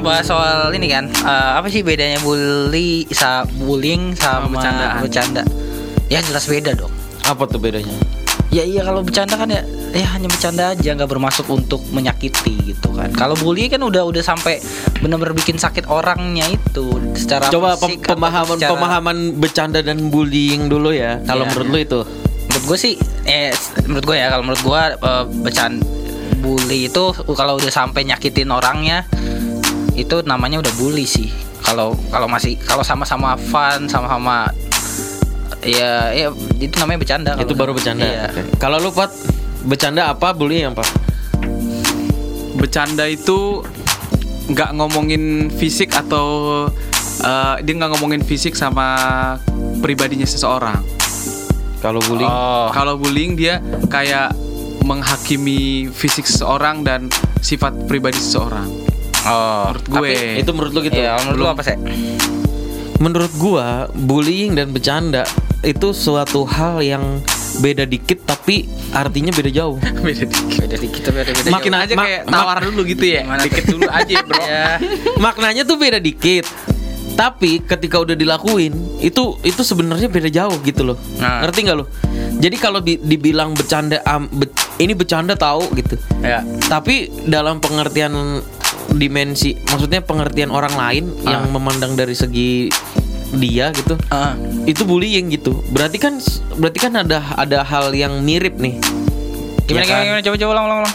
ngebahas soal ini kan eh, apa sih bedanya bully sa bullying sama, Sama bercandaan. bercanda ya jelas beda dong Apa tuh bedanya? ya iya kalau bercanda kan ya ya hanya bercanda aja nggak bermaksud untuk menyakiti gitu kan kalau bully kan udah udah sampai benar-benar bikin sakit orangnya itu secara Coba pem- pemahaman secara- pemahaman bercanda dan bullying dulu ya. Kalau Iya. menurut lu itu. menurut gue sih eh menurut gue ya kalau menurut gue eh, bercanda bully itu kalau udah sampai nyakitin orangnya itu namanya udah bully sih kalau kalau masih kalau sama-sama fun sama-sama ya ya itu namanya bercanda itu baru bercanda. iya. Kalau lu Pat bercanda apa, bullying apa? Bercanda itu nggak ngomongin fisik atau eh, dia nggak ngomongin fisik sama pribadinya seseorang. Kalau bullying oh Kalau bullying dia kayak menghakimi fisik seseorang dan sifat pribadi seseorang. Oh Menurut gue. itu menurut lu gitu. Iya, menurut lu belum. apa sih? Menurut gua bullying dan bercanda itu suatu hal yang beda dikit tapi artinya beda jauh. Beda dikit. Beda dikit beda beda. Makin aja mak- kayak mak- tawar dulu gitu ya. Gimana dikit dulu aja, Bro. ya. Maknanya tuh beda dikit. Tapi ketika udah dilakuin itu itu sebenarnya beda jauh gitu loh. Nah. Ngerti nggak lo? Jadi kalau bi- dibilang bercanda am- be- ini bercanda tahu gitu. Ya. Tapi dalam pengertian dimensi, maksudnya pengertian orang lain Ah. yang memandang dari segi dia gitu. Ah. Itu bullying gitu. Berarti kan berarti kan ada ada hal yang mirip nih. Gimana, Ya gimana kan? gimana coba coba ulang ulang ulang.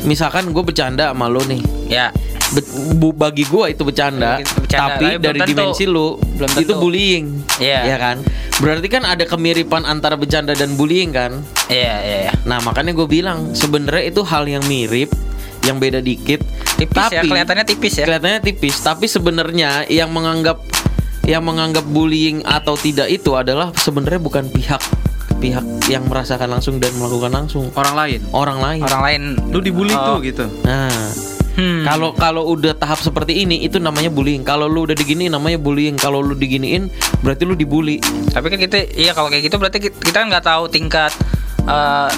Misalkan gue bercanda sama lo nih. Ya. Be- bu- bagi gua itu bercanda, Itu bercanda, tapi dari tentu. dimensi lu Belum itu bullying, Iya. ya kan? Berarti kan ada kemiripan antara bercanda dan bullying kan? Iya iya iya. Nah makanya gue bilang sebenarnya itu hal yang mirip, yang beda dikit, Tipis ya, tapi kelihatannya tipis ya. kelihatannya tipis, tapi sebenarnya yang menganggap yang menganggap bullying atau tidak itu adalah sebenarnya bukan pihak pihak yang merasakan langsung dan melakukan langsung Orang lain. orang lain. Orang lain Lu dibully Oh. tuh gitu. Nah, Hmm. kalau kalau udah tahap seperti ini itu namanya bullying. Kalau lu udah diginiin namanya bullying. Kalau lu diginiin berarti lu dibully. Tapi kan kita iya kalau kayak gitu berarti kita, kita kan nggak tahu tingkat eh,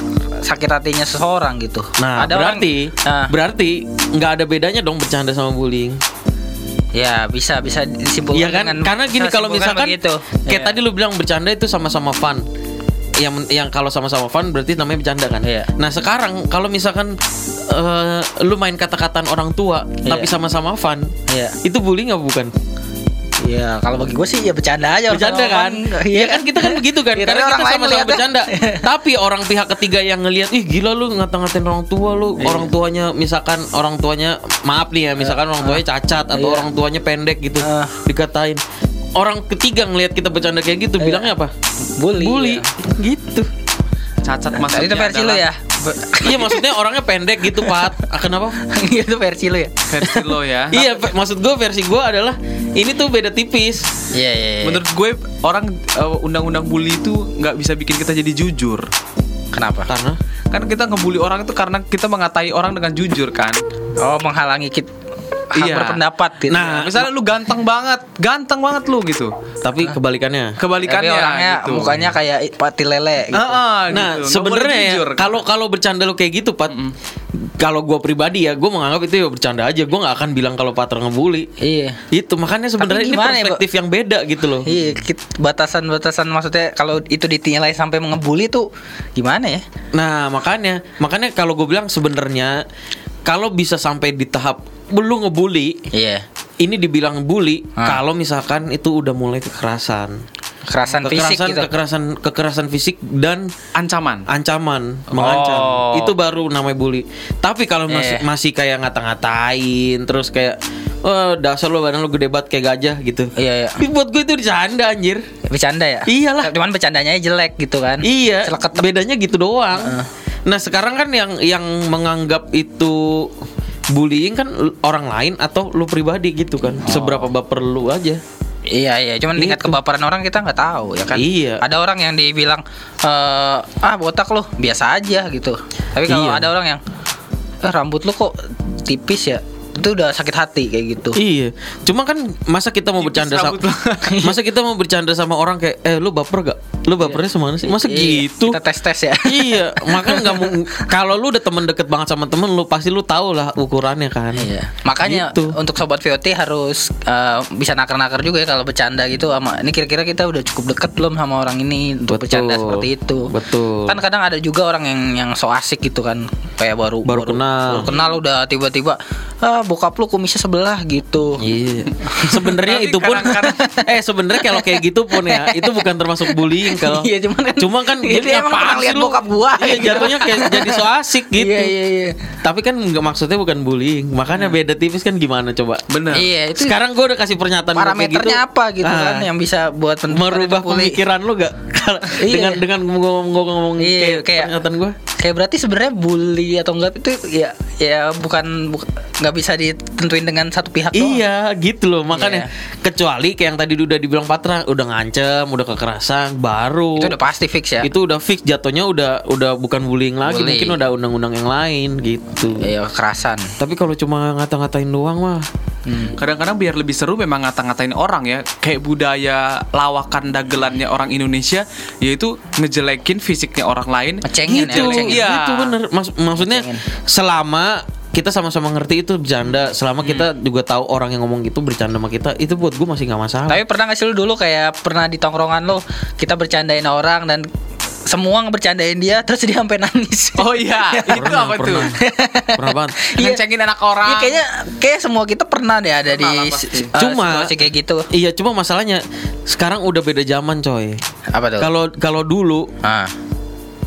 sakit hatinya seseorang gitu. Nah, Ada orang- berarti Nah, berarti nggak ada bedanya dong bercanda sama bullying. ya bisa bisa disimpulkan Iya kan? dengan Karena gini kalau misalkan begitu. kayak Iya. tadi lu bilang bercanda itu sama-sama fun. Yang yang kalau sama-sama fun berarti namanya bercanda kan. Iya. Nah, sekarang kalau misalkan eh, lu main kata-kataan orang tua Iya. tapi sama-sama fun, Iya. itu bullying nggak bukan? Iya, kalau bagi gue sih ya bercanda aja. bercanda kan? Iya kan kita kan begitu kan? Iya, Karena tapi kita sama-sama bercanda. tapi orang pihak ketiga yang ngelihat, ih gila lu ngata-ngatain orang tua lu. Iya. Orang tuanya misalkan orang tuanya maaf nih ya, misalkan orang tuanya cacat atau Iya. orang tuanya pendek gitu. Ah. Dikatain. Orang ketiga ngelihat kita bercanda kayak gitu, Iya. bilangnya apa? bully. Bully. ya. Gitu. Cacat Tadi maksudnya itu versi lu ya. Iya maksudnya orangnya pendek gitu, Pat. Kenapa? itu versi lu ya. Versi lo ya. iya, maksud gue versi gue adalah ini tuh beda tipis. Iya iya. iya. Menurut gue orang eh, undang-undang bully itu nggak bisa bikin kita jadi jujur. kenapa? Karena Kan kita ngebully orang itu karena kita mengatai orang dengan jujur kan. Oh, menghalangi kita hak Iya. berpendapat gitu. Nah, Misalnya lu ganteng banget, ganteng banget lu gitu. tapi kebalikannya. Tapi Kebalikannya orangnya gitu. mukanya kayak pati lele gitu. Ah, ah, Nah, gitu. Sebenarnya ya, kalau kalau bercanda lo kayak gitu, Pat. Kalau gua pribadi ya, gua menganggap itu ya bercanda aja. Gua nggak akan bilang kalau Patra ngebully. Iya. Itu makanya sebenarnya ini ya, perspektif yang beda gitu loh. Iya, kit- batasan-batasan maksudnya kalau itu dinilai sampai mengebully tuh gimana ya? Nah, makanya makanya kalau gue bilang sebenarnya kalau bisa sampai di tahap belum ngebully, Iya. ini dibilang bully Ah. kalau misalkan itu udah mulai kekerasan. Kekerasan fisik Kekerasan gitu. kekerasan kekerasan fisik dan ancaman. ancaman, mengancam. Oh. Itu baru namanya bully. Tapi kalau masih Eh. masih kayak ngata-ngatain terus kayak oh, dasar lo badan lo gede banget kayak gajah gitu. Iya, iya. Tapi buat gue itu bercanda anjir. Bercanda ya? Iyalah. Cuman bercandanya jelek gitu kan. Iya, Seleket. bedanya gitu doang. Nah, sekarang kan yang yang menganggap itu bullying kan orang lain atau lu pribadi gitu kan. Seberapa baper lu aja. Iya iya, cuman tingkat Gitu. kebaperan orang kita nggak tahu ya kan. Iya. Ada orang yang dibilang eh ah botak lo biasa aja gitu. Tapi kalau Iya. ada orang yang eh, rambut lu kok tipis ya, itu udah sakit hati kayak gitu. Iya, cuma kan masa kita mau bercanda sama masa kita mau bercanda sama orang kayak eh lu baper gak? Lu bapernya semana sih? Masa Iya, gitu? Kita tes tes ya. iya, makanya nggak mau kalau lu udah temen deket banget sama temen lu pasti lu tahu lah ukurannya kan. Iya. Makanya Gitu. untuk sobat VOT harus eh, bisa nakar-nakar juga ya kalau bercanda gitu sama ini kira-kira kita udah cukup deket belum sama orang ini untuk Betul. bercanda seperti itu. Betul. Kan kadang ada juga orang yang yang so asik gitu kan. Kayak baru Baru kenal. baru kenal udah tiba-tiba ah bokap lu kumisnya sebelah gitu. Iya. Sebenarnya Tapi itu pun eh sebenarnya kalau kayak gitu pun ya, itu bukan termasuk bullying kalau. Iya, cuman kan- Cuma kan Iya, jadi dia emang pernah sih lihat lu? bokap gua, Iya, gitu. jatuhnya kayak jadi so asik gitu. Iya iya iya. Tapi kan nggak maksudnya bukan bullying. Makanya beda tipis kan gimana coba? Bener. Iya, itu Sekarang gue udah kasih pernyataan gua kayak parameternya gitu. apa gitu Ah, kan yang bisa buat merubah pemikiran lu gak? Iya. dengan dengan ngomong-ngomong Iya, kayak, kayak- pernyataan gue. Kayak berarti sebenarnya bully atau enggak itu ya ya bukan buk- nggak bisa ditentuin dengan satu pihak doang. Iya gitu loh makanya Iya. kecuali kayak yang tadi udah dibilang Patra udah ngancem udah kekerasan baru Itu udah pasti fix ya. itu udah fix jatuhnya udah udah bukan bullying lagi Bullying. mungkin udah undang-undang yang lain gitu Iya, kekerasan. tapi kalau cuma ngata-ngatain doang mah Hmm. Kadang-kadang biar lebih seru memang ngata-ngatain orang ya Kayak budaya lawakan dagelannya orang Indonesia Yaitu ngejelekin fisiknya orang lain Ngecengin ya, gitu. Iya. gitu bener Mas- maksudnya Ngecengin. selama kita sama-sama ngerti itu bercanda selama kita Hmm. juga tahu orang yang ngomong gitu bercanda sama kita itu buat gue masih nggak masalah Tapi pernah nggak sih lu dulu kayak pernah di tongkrongan lo kita bercandain orang dan semua ngebercandain dia terus dia sampai nangis. Oh iya, itu Pernah, apa tuh? pernah. pernah banget Iya. Ngecengin anak orang Iya kayaknya kayak semua kita pernah deh ada di Pernah lah pasti. uh, Cuma- situasi kayak gitu. Iya, cuma masalahnya sekarang udah beda zaman, coy. Apa tuh? Kalau kalau dulu ah.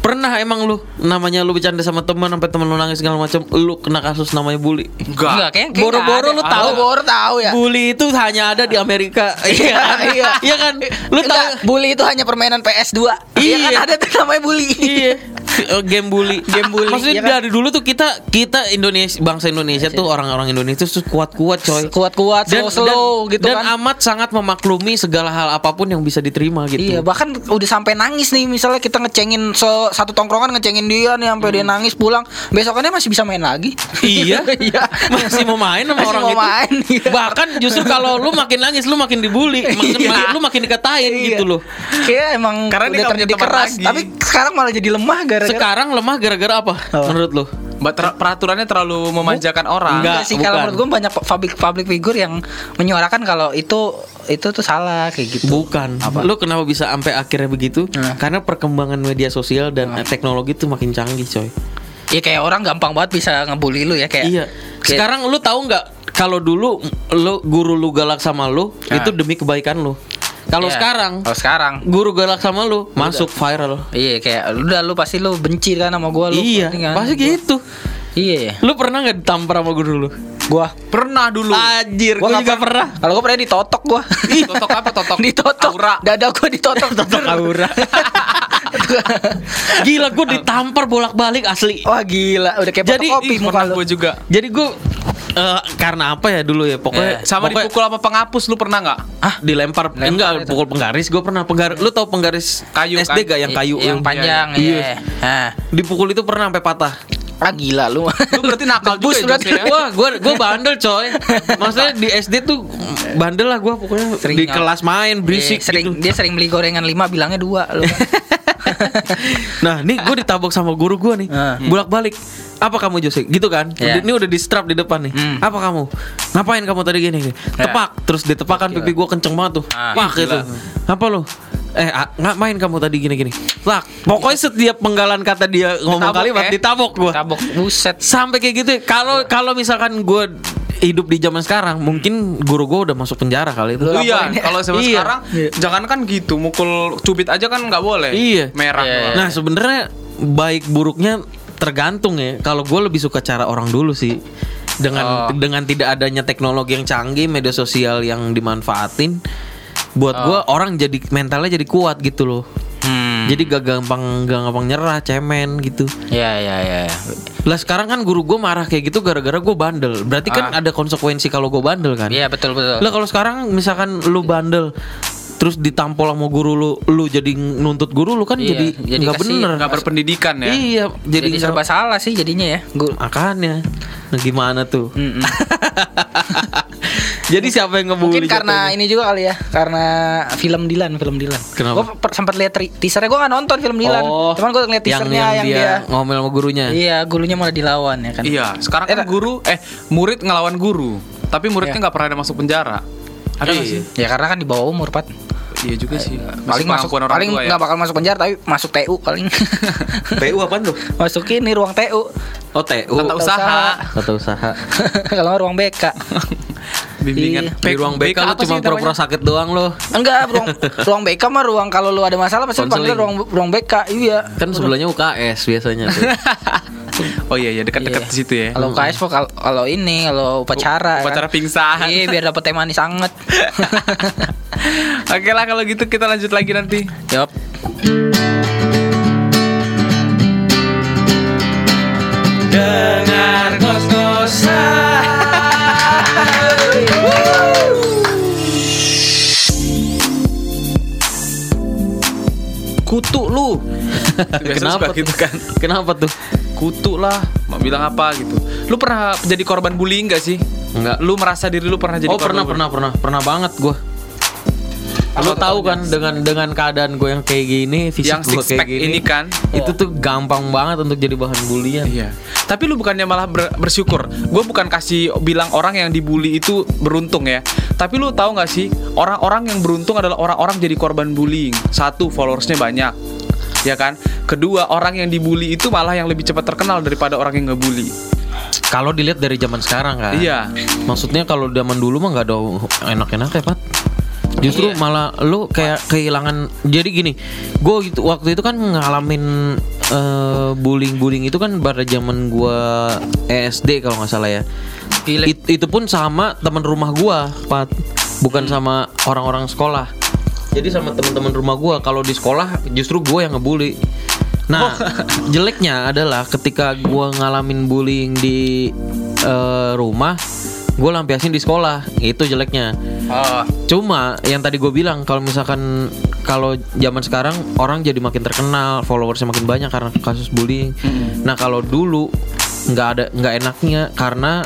Pernah emang lu namanya lu bercanda sama teman sampai teman lu nangis segala macam, lu kena kasus namanya bully. Enggak Enggak, kayak Boro-boro lu tahu. Boro-boro tahu ya. Bully itu hanya ada di Amerika. Iya, iya. Iya kan? Lu tahu bully itu hanya permainan PS2. Iya kan Iya. ada tuh namanya bully. Iya. Eh, game bully. Game bully, Maksudnya iya kan? dari dulu tuh kita kita Indonesia bangsa Indonesia tuh orang-orang Indonesia tuh kuat-kuat coy. Kuat-kuat, slow-slow gitu dan kan. amat sangat memaklumi segala hal apa pun yang bisa diterima gitu. Iya, bahkan udah sampai nangis nih misalnya kita ngecengin se- satu tongkrongan ngecengin dia nih sampai dia nangis pulang, besokannya masih bisa main lagi. Iya, iya. masih mau main sama Masih orang mau itu. main, iya. Bahkan justru kalau lu makin nangis, lu makin dibully, makin, Iya. lu makin dikatain Iya. gitu loh. Kayak emang Karena udah terjadi keras, lagi. tapi sekarang malah jadi lemah gara-gara Sekarang lemah gara-gara apa? Apa? Menurut lu? Mbak, ter- peraturannya terlalu memanjakan orang Enggak. Sih kalau menurut gue banyak public public figure yang menyuarakan kalau itu itu tuh salah kayak gitu. Bukan. Lu kenapa bisa sampai akhirnya begitu? Nah. Karena perkembangan media sosial dan eh, teknologi tuh makin canggih, coy. Iya kayak orang gampang banget bisa ngebully lu ya kayak. Iya. kayak- Sekarang lu tahu nggak kalau dulu lu guru lu galak sama lu Nah. itu demi kebaikan lu. Kalau Iya. sekarang kalau sekarang guru galak sama lu masuk viral. Iya kayak udah lu pasti lu benci kan sama gua lu. Iya, kan. pasti gitu. Iya ya. Lu pernah nggak ditampar sama guru lu? Gua Pernah dulu Anjir, Gua gua juga pernah. Kalau gua pernah ditotok gua. Totok apa? Totok ditotok. Aura Dada gua ditotok totok Aura. Gila, gua ditampar bolak-balik asli. Wah gila, udah kayak Jadi, Ih, muka lu. gue juga Jadi gua eh, karena apa ya dulu ya? Pokoknya Sama pokoknya- dipukul apa penghapus lu pernah nggak? Ah, dilempar Lempar enggak itu. pukul penggaris gua pernah penggaris lu tahu penggaris Kayu, SD kan? gak yang kayu Yang panjang Iya. iya. Nah. dipukul itu pernah sampai patah Ah gila lu. Lu berarti nakal juga ya, berarti. Ya? Wah, gua gua bandel coy. Maksudnya di SD tuh bandel lah gua pokoknya Sering di kelas main berisik Iya, sering gitu. dia sering beli gorengan 5 bilangnya dua lu. Nah, nih gue ditabok sama guru gua nih. Ah. Bolak-balik. Apa kamu Jose? Gitu kan? Iya. Ini udah di strap di depan nih. Hmm. Apa kamu? Ngapain kamu tadi gini? gini? Tepak. Terus ditepakan Gila. pipi gua kenceng banget tuh. Ah, Wah, gitu. Apa lu? Eh, a- ngapain kamu tadi gini-gini? Lah, pokoknya setiap penggalan kata dia ngomong Ditabok, kalimat ya? ditabok gua. Tabok buset. Sampai kayak gitu. Kalau kalau misalkan gue hidup di zaman sekarang, mungkin guru gue udah masuk penjara kali itu. Iya, ya. kalau sama Iya. sekarang jangan kan gitu, mukul cubit aja kan nggak boleh. Iya. Merah. Iya, doang. Nah sebenarnya baik buruknya tergantung ya. Kalau gue lebih suka cara orang dulu sih. Dengan Oh. dengan tidak adanya teknologi yang canggih, media sosial yang dimanfaatin, buat gue orang jadi mentalnya jadi kuat gitu loh. Hmm. Jadi gak gampang gak gampang nyerah, cemen gitu. Ya ya ya. ya. Lah sekarang kan guru gue marah kayak gitu gara-gara gue bandel. Berarti kan ada konsekuensi kalau gue bandel kan? Iya betul betul. Lah kalau sekarang misalkan lu bandel terus ditampol sama guru lu, lu jadi nuntut guru lu kan Iya, jadi jadi nggak bener. nggak berpendidikan ya. Iya, jadi, jadi, serba salah sih jadinya ya. Gua makanya. Nah, gimana tuh? Mm-mm. Jadi siapa yang ngebully? Mungkin karena jatuhnya? ini juga kali ya, karena film Dilan, film Dilan. Kenapa? Gue sempat lihat teasernya, gue nggak nonton film Dilan. Oh, Cuman gue ngeliat yang, teasernya yang, yang, dia, dia, ngomel sama gurunya. iya gurunya malah dilawan ya kan. Iya, sekarang kan Eh, guru eh murid ngelawan guru, tapi muridnya Iya. nggak pernah ada masuk penjara. Ada nggak sih? Ya karena kan di bawah umur Pat. Iya juga sih. Paling masuk orang paling ya. nggak bakal masuk penjara tapi masuk TU paling. PU apa tuh? masuk ini ruang TU. Oh, TU. Tata usaha. Tata usaha. Kalau ruang BK. Bimbingan. Iya. Di ruang BK lu apa sih cuma pura-pura sakit doang lo. Enggak, ruang ruang BK mah ruang kalau lu ada masalah pasti lu panggil ruang ruang BK. Iya. Kan sebelahnya UKS biasanya tuh. Oh iya iya dekat-dekat Iya. di situ ya. Kalau KS mah kalau kalau ini kalau upacara Upacara kan. pingsan. Iya, biar dapet teh manis anget. Oke lah kalau gitu kita lanjut lagi nanti. Yup. Dengar Kutu lu. Kenapa tuh? gitu kan? Kenapa tuh? Kutu lah, mau bilang apa gitu. Lu pernah jadi korban bullying gak sih? Enggak. Lu merasa diri lu pernah jadi oh, pernah korban pernah pernah pernah banget gua. Lu tahu kan dengan dengan keadaan gue yang kayak gini, fisik Yang gue kayak gini, ini kan? itu tuh gampang banget untuk jadi bahan bulian. Iya. Tapi lu bukannya malah ber- bersyukur. Gue bukan kasih bilang orang yang dibully itu beruntung ya. Tapi lu tahu nggak sih orang-orang yang beruntung adalah orang-orang jadi korban bullying. Satu followersnya banyak, ya kan. Kedua orang yang dibully itu malah yang lebih cepat terkenal daripada orang yang ngebully. Kalau dilihat dari zaman sekarang kan. Iya. Maksudnya kalau zaman dulu mah nggak ada enak-enak ya, Pat. Justru Iya. malah lu kayak kehilangan. Jadi gini, gue gitu, waktu itu kan ngalamin eh, bullying-bullying itu kan pada zaman gua SD kalau nggak salah ya. It- itu pun sama teman rumah gua, Pat. Bukan sama orang-orang sekolah. Jadi sama teman-teman rumah gua kalau di sekolah justru gua yang ngebully. Nah, jeleknya adalah ketika gua ngalamin bullying di eh, rumah, gua lampiasin di sekolah. Itu jeleknya. Oh, Cuma yang tadi gue bilang kalau misalkan kalau zaman sekarang orang jadi makin terkenal, followersnya makin banyak karena kasus bullying. Nah kalau dulu nggak ada nggak enaknya karena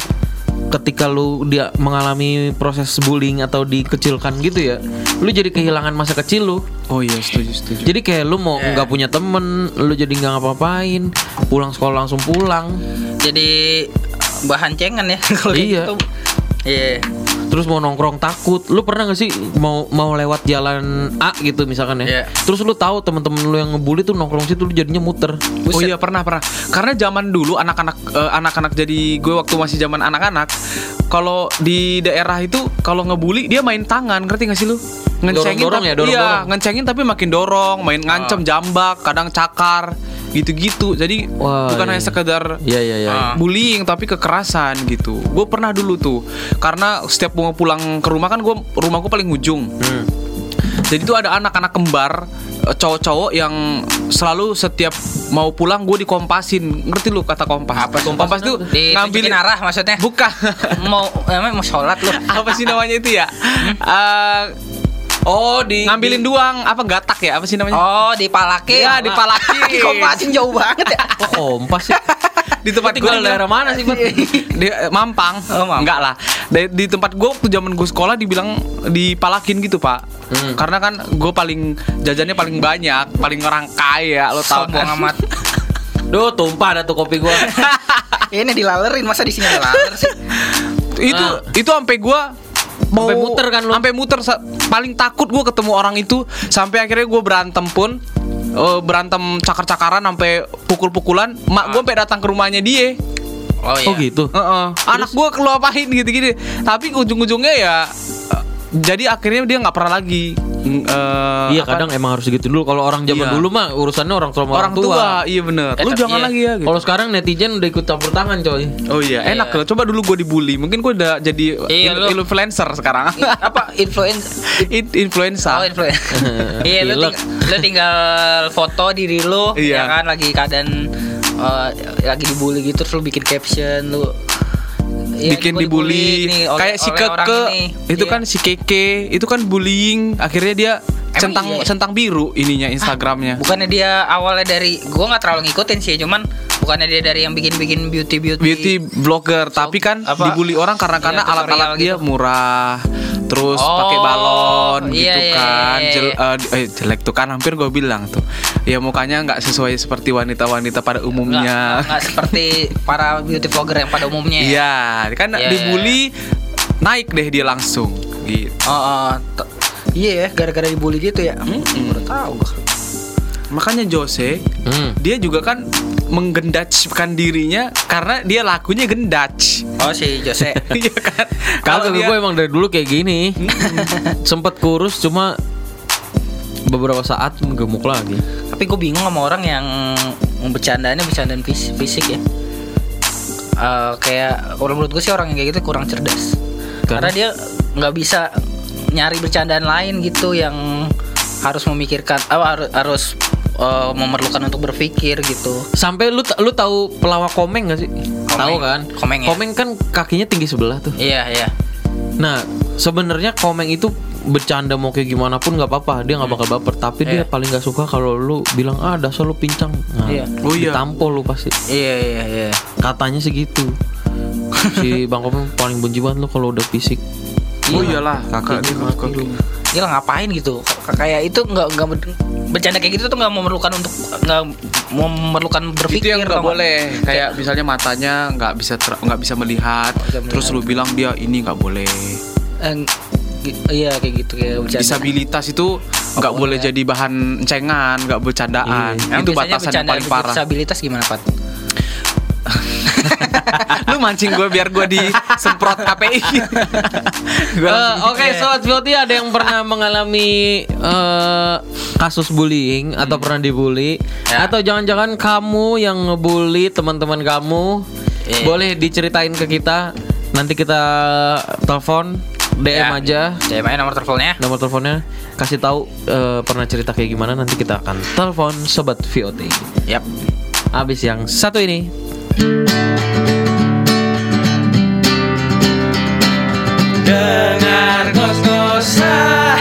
ketika lu dia mengalami proses bullying atau dikecilkan gitu ya, lu jadi kehilangan masa kecil lu. Oh iya setuju setuju. Jadi kayak lu mau nggak punya temen, lu jadi nggak ngapa-ngapain, pulang sekolah langsung pulang. jadi bahan cengan ya kalau Iya. gitu. Iya. Terus mau nongkrong takut. Lu pernah gak sih mau mau lewat jalan A gitu misalkan ya? Iya. Terus lu tahu temen-temen lu yang ngebully tuh nongkrong situ lu jadinya muter. Oh iya pernah pernah. Karena zaman dulu anak-anak eh, anak-anak jadi gue waktu masih zaman anak-anak kalau di daerah itu kalau ngebully dia main tangan, ngerti gak sih lu? Ngencengin Dorong-dorong tapi ya, dorong-dorong. iya, ngencengin tapi makin dorong, main ngancem jambak, kadang cakar, gitu-gitu. Jadi Wah, bukan iya. hanya sekedar Iya iya iya. Ah. bullying tapi kekerasan gitu. Gue pernah dulu tuh karena setiap mau pulang ke rumah kan gue rumah gue paling ujung. Hmm. Jadi tuh ada anak-anak kembar eh, cowok-cowok yang selalu setiap mau pulang gue dikompasin. Ngerti lu kata kompas? Apa kompas tuh Di ngambil arah maksudnya. Bukan. mau emang mau sholat lu. apa sih namanya itu ya? Eh, Oh di ngambilin doang apa gatak ya? Apa sih namanya? Oh, dipalakin. Iya, dipalakin. Dikompasin jauh banget ya. Oh, kompas sih. di tempat gue daerah mana sih, Bat? di eh, Mampang. Oh, Mampang. Enggak lah. Di, di tempat gue waktu zaman gue sekolah dibilang dipalakin gitu, Pak. Hmm. Karena kan gue paling jajannya paling banyak, paling orang kaya, lo tau kan? amat. Duh, tumpah ada tuh kopi gua. Ini dilalerin masa di sini dilaler sih? itu Ah. itu sampai gua mau Sampai muter kan lu? sampai muter paling takut gua ketemu orang itu sampai akhirnya gua berantem pun eh, berantem cakar-cakaran sampai pukul-pukulan mak gua sampai datang ke rumahnya dia Oh Oh gitu. Heeh. anak gua keluapain gitu-gitu tapi ujung-ujungnya ya jadi akhirnya dia nggak pernah lagi eh, Iya, kadang emang harus gitu dulu. Kalau orang zaman Iya. dulu mah urusannya orang tua orang tua. iya bener Eh, lu jangan iya. lagi ya gitu. Kalau sekarang netizen udah ikut campur tangan, coy. Oh iya, Iya. enak loh. Coba dulu gue dibully. Mungkin gue udah jadi Iya, in- lu- influencer sekarang. Apa influence In- influenza. Oh influence Iya lu, ting- lu tinggal foto diri lu Iya. ya kan lagi keadaan eh, lagi dibully gitu terus lu bikin caption lu ya, bikin dibully. nih kayak si keke. itu Iya. kan si keke. Itu kan bullying. Akhirnya dia centang iya? centang biru ininya Instagramnya. bukannya dia awalnya dari gua nggak terlalu ngikutin sih cuman bukannya dia dari yang bikin-bikin beauty beauty. beauty blogger tapi kan apa? dibully orang karena karena Iya, alat-alat tutorial dia gitu. murah terus Oh, pakai balon iya, gitu iya, kan iya, Jel- iya. eh, di- eh, jelek tuh kan hampir gue bilang tuh ya mukanya nggak sesuai seperti wanita-wanita pada umumnya nggak seperti para beauty vlogger yang pada umumnya. ya. iya kan Iya, dibully naik deh dia langsung gitu Oh, oh, t- iya ya, gara-gara dibully gitu ya. Hmm, baru tahu makanya Jose Hmm. dia juga kan menggendachkan dirinya karena dia lakunya gendach Oh si Jose. Iya kan Kalau dia- gue emang dari dulu kayak gini. Sempet kurus cuma beberapa saat gemuk lagi. Tapi gue bingung sama orang yang bercandanya bercandaan fis- fisik ya. Eh, kayak kalau menurut gue sih orang yang kayak gitu kurang cerdas. Karena, Karena? dia nggak bisa nyari bercandaan lain gitu yang harus memikirkan apa harus, harus eh, memerlukan untuk berpikir gitu. Sampai lu lu tahu pelawak komeng gak sih? Tahu kan? Komeng ya? kan kakinya tinggi sebelah tuh. Iya iya. Nah, sebenarnya komeng itu bercanda mau kayak gimana pun nggak apa-apa dia nggak bakal baper tapi dia Iya. paling nggak suka kalau lu bilang ah dasar lu pincang nah, Iya. Oh iya. ditampol lu pasti Iya iya iya. katanya segitu si bang komeng paling benci banget lu kalau udah fisik oh iyalah kakak dia mati lu. Gila ngapain gitu? Kayak itu nggak nggak ber- bercanda kayak gitu tuh nggak memerlukan untuk nggak memerlukan berpikir. itu yang nggak boleh kayak misalnya matanya nggak bisa nggak bisa melihat bisa terus lu bilang dia ini nggak boleh Eh, gi- iya kayak gitu kayak bercanda. disabilitas itu nggak Oh, boleh boleh. jadi bahan cengan nggak bercandaan Emang itu biasanya batasan yang paling parah Disabilitas gimana Pat? lu mancing gue biar gue disemprot KPI Gua Eh, Oke, sobat Filty ada yang pernah mengalami eh, kasus bullying atau pernah dibully Ya. atau jangan-jangan kamu yang ngebully teman-teman kamu Iya. boleh diceritain ke kita nanti kita telepon DM Ya. aja CMI nomor teleponnya. nomor teleponnya kasih tahu eh, pernah cerita kayak gimana nanti kita akan telepon sobat VOT. Yap. Habis yang satu ini dengar ngos-ngosan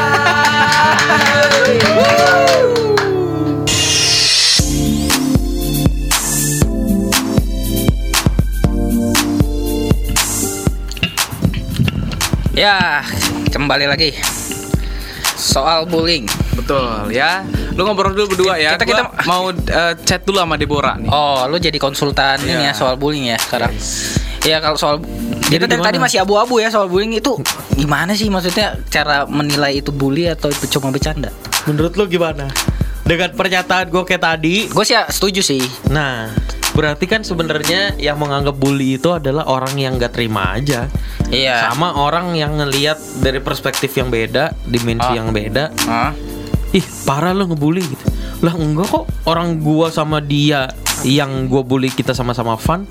Ya, kembali lagi. Soal bullying. Betul ya lu ngobrol dulu berdua ya Kita- Gua kita- mau eh, chat dulu sama Deborah nih Oh, lu jadi konsultan ini Iya. ya soal bullying ya sekarang. Iya, kalau soal Jadi kita dari tadi masih abu-abu ya soal bullying itu gimana sih maksudnya cara menilai itu bully atau itu cuma bercanda? menurut lu gimana? Dengan pernyataan gue kayak tadi, Gue sih ya setuju sih. Nah, berarti kan sebenarnya yang menganggap bully itu adalah orang yang gak terima aja. Iya. Sama orang yang ngelihat dari perspektif yang beda, dimensi Ah. yang beda. Hah? Ih, parah lo ngebully gitu. Lah enggak kok, orang gua sama dia yang gua bully kita sama-sama fun.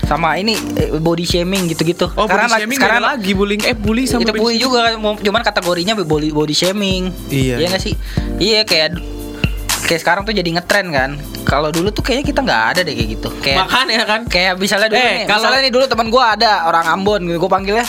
sama ini eh, body shaming gitu-gitu. oh body lagi- shaming sekarang lagi bullying eh bully sama itu body bully juga cuman kategorinya body body shaming. Iya. Iya nggak sih? Iya kayak kayak sekarang tuh jadi ngetren kan. Kalau dulu tuh kayaknya kita nggak ada deh kayak gitu. Kayak Makanya kan kayak misalnya dulu Eh, nih, kalau- misalnya nih dulu teman gua ada orang Ambon gua panggilnya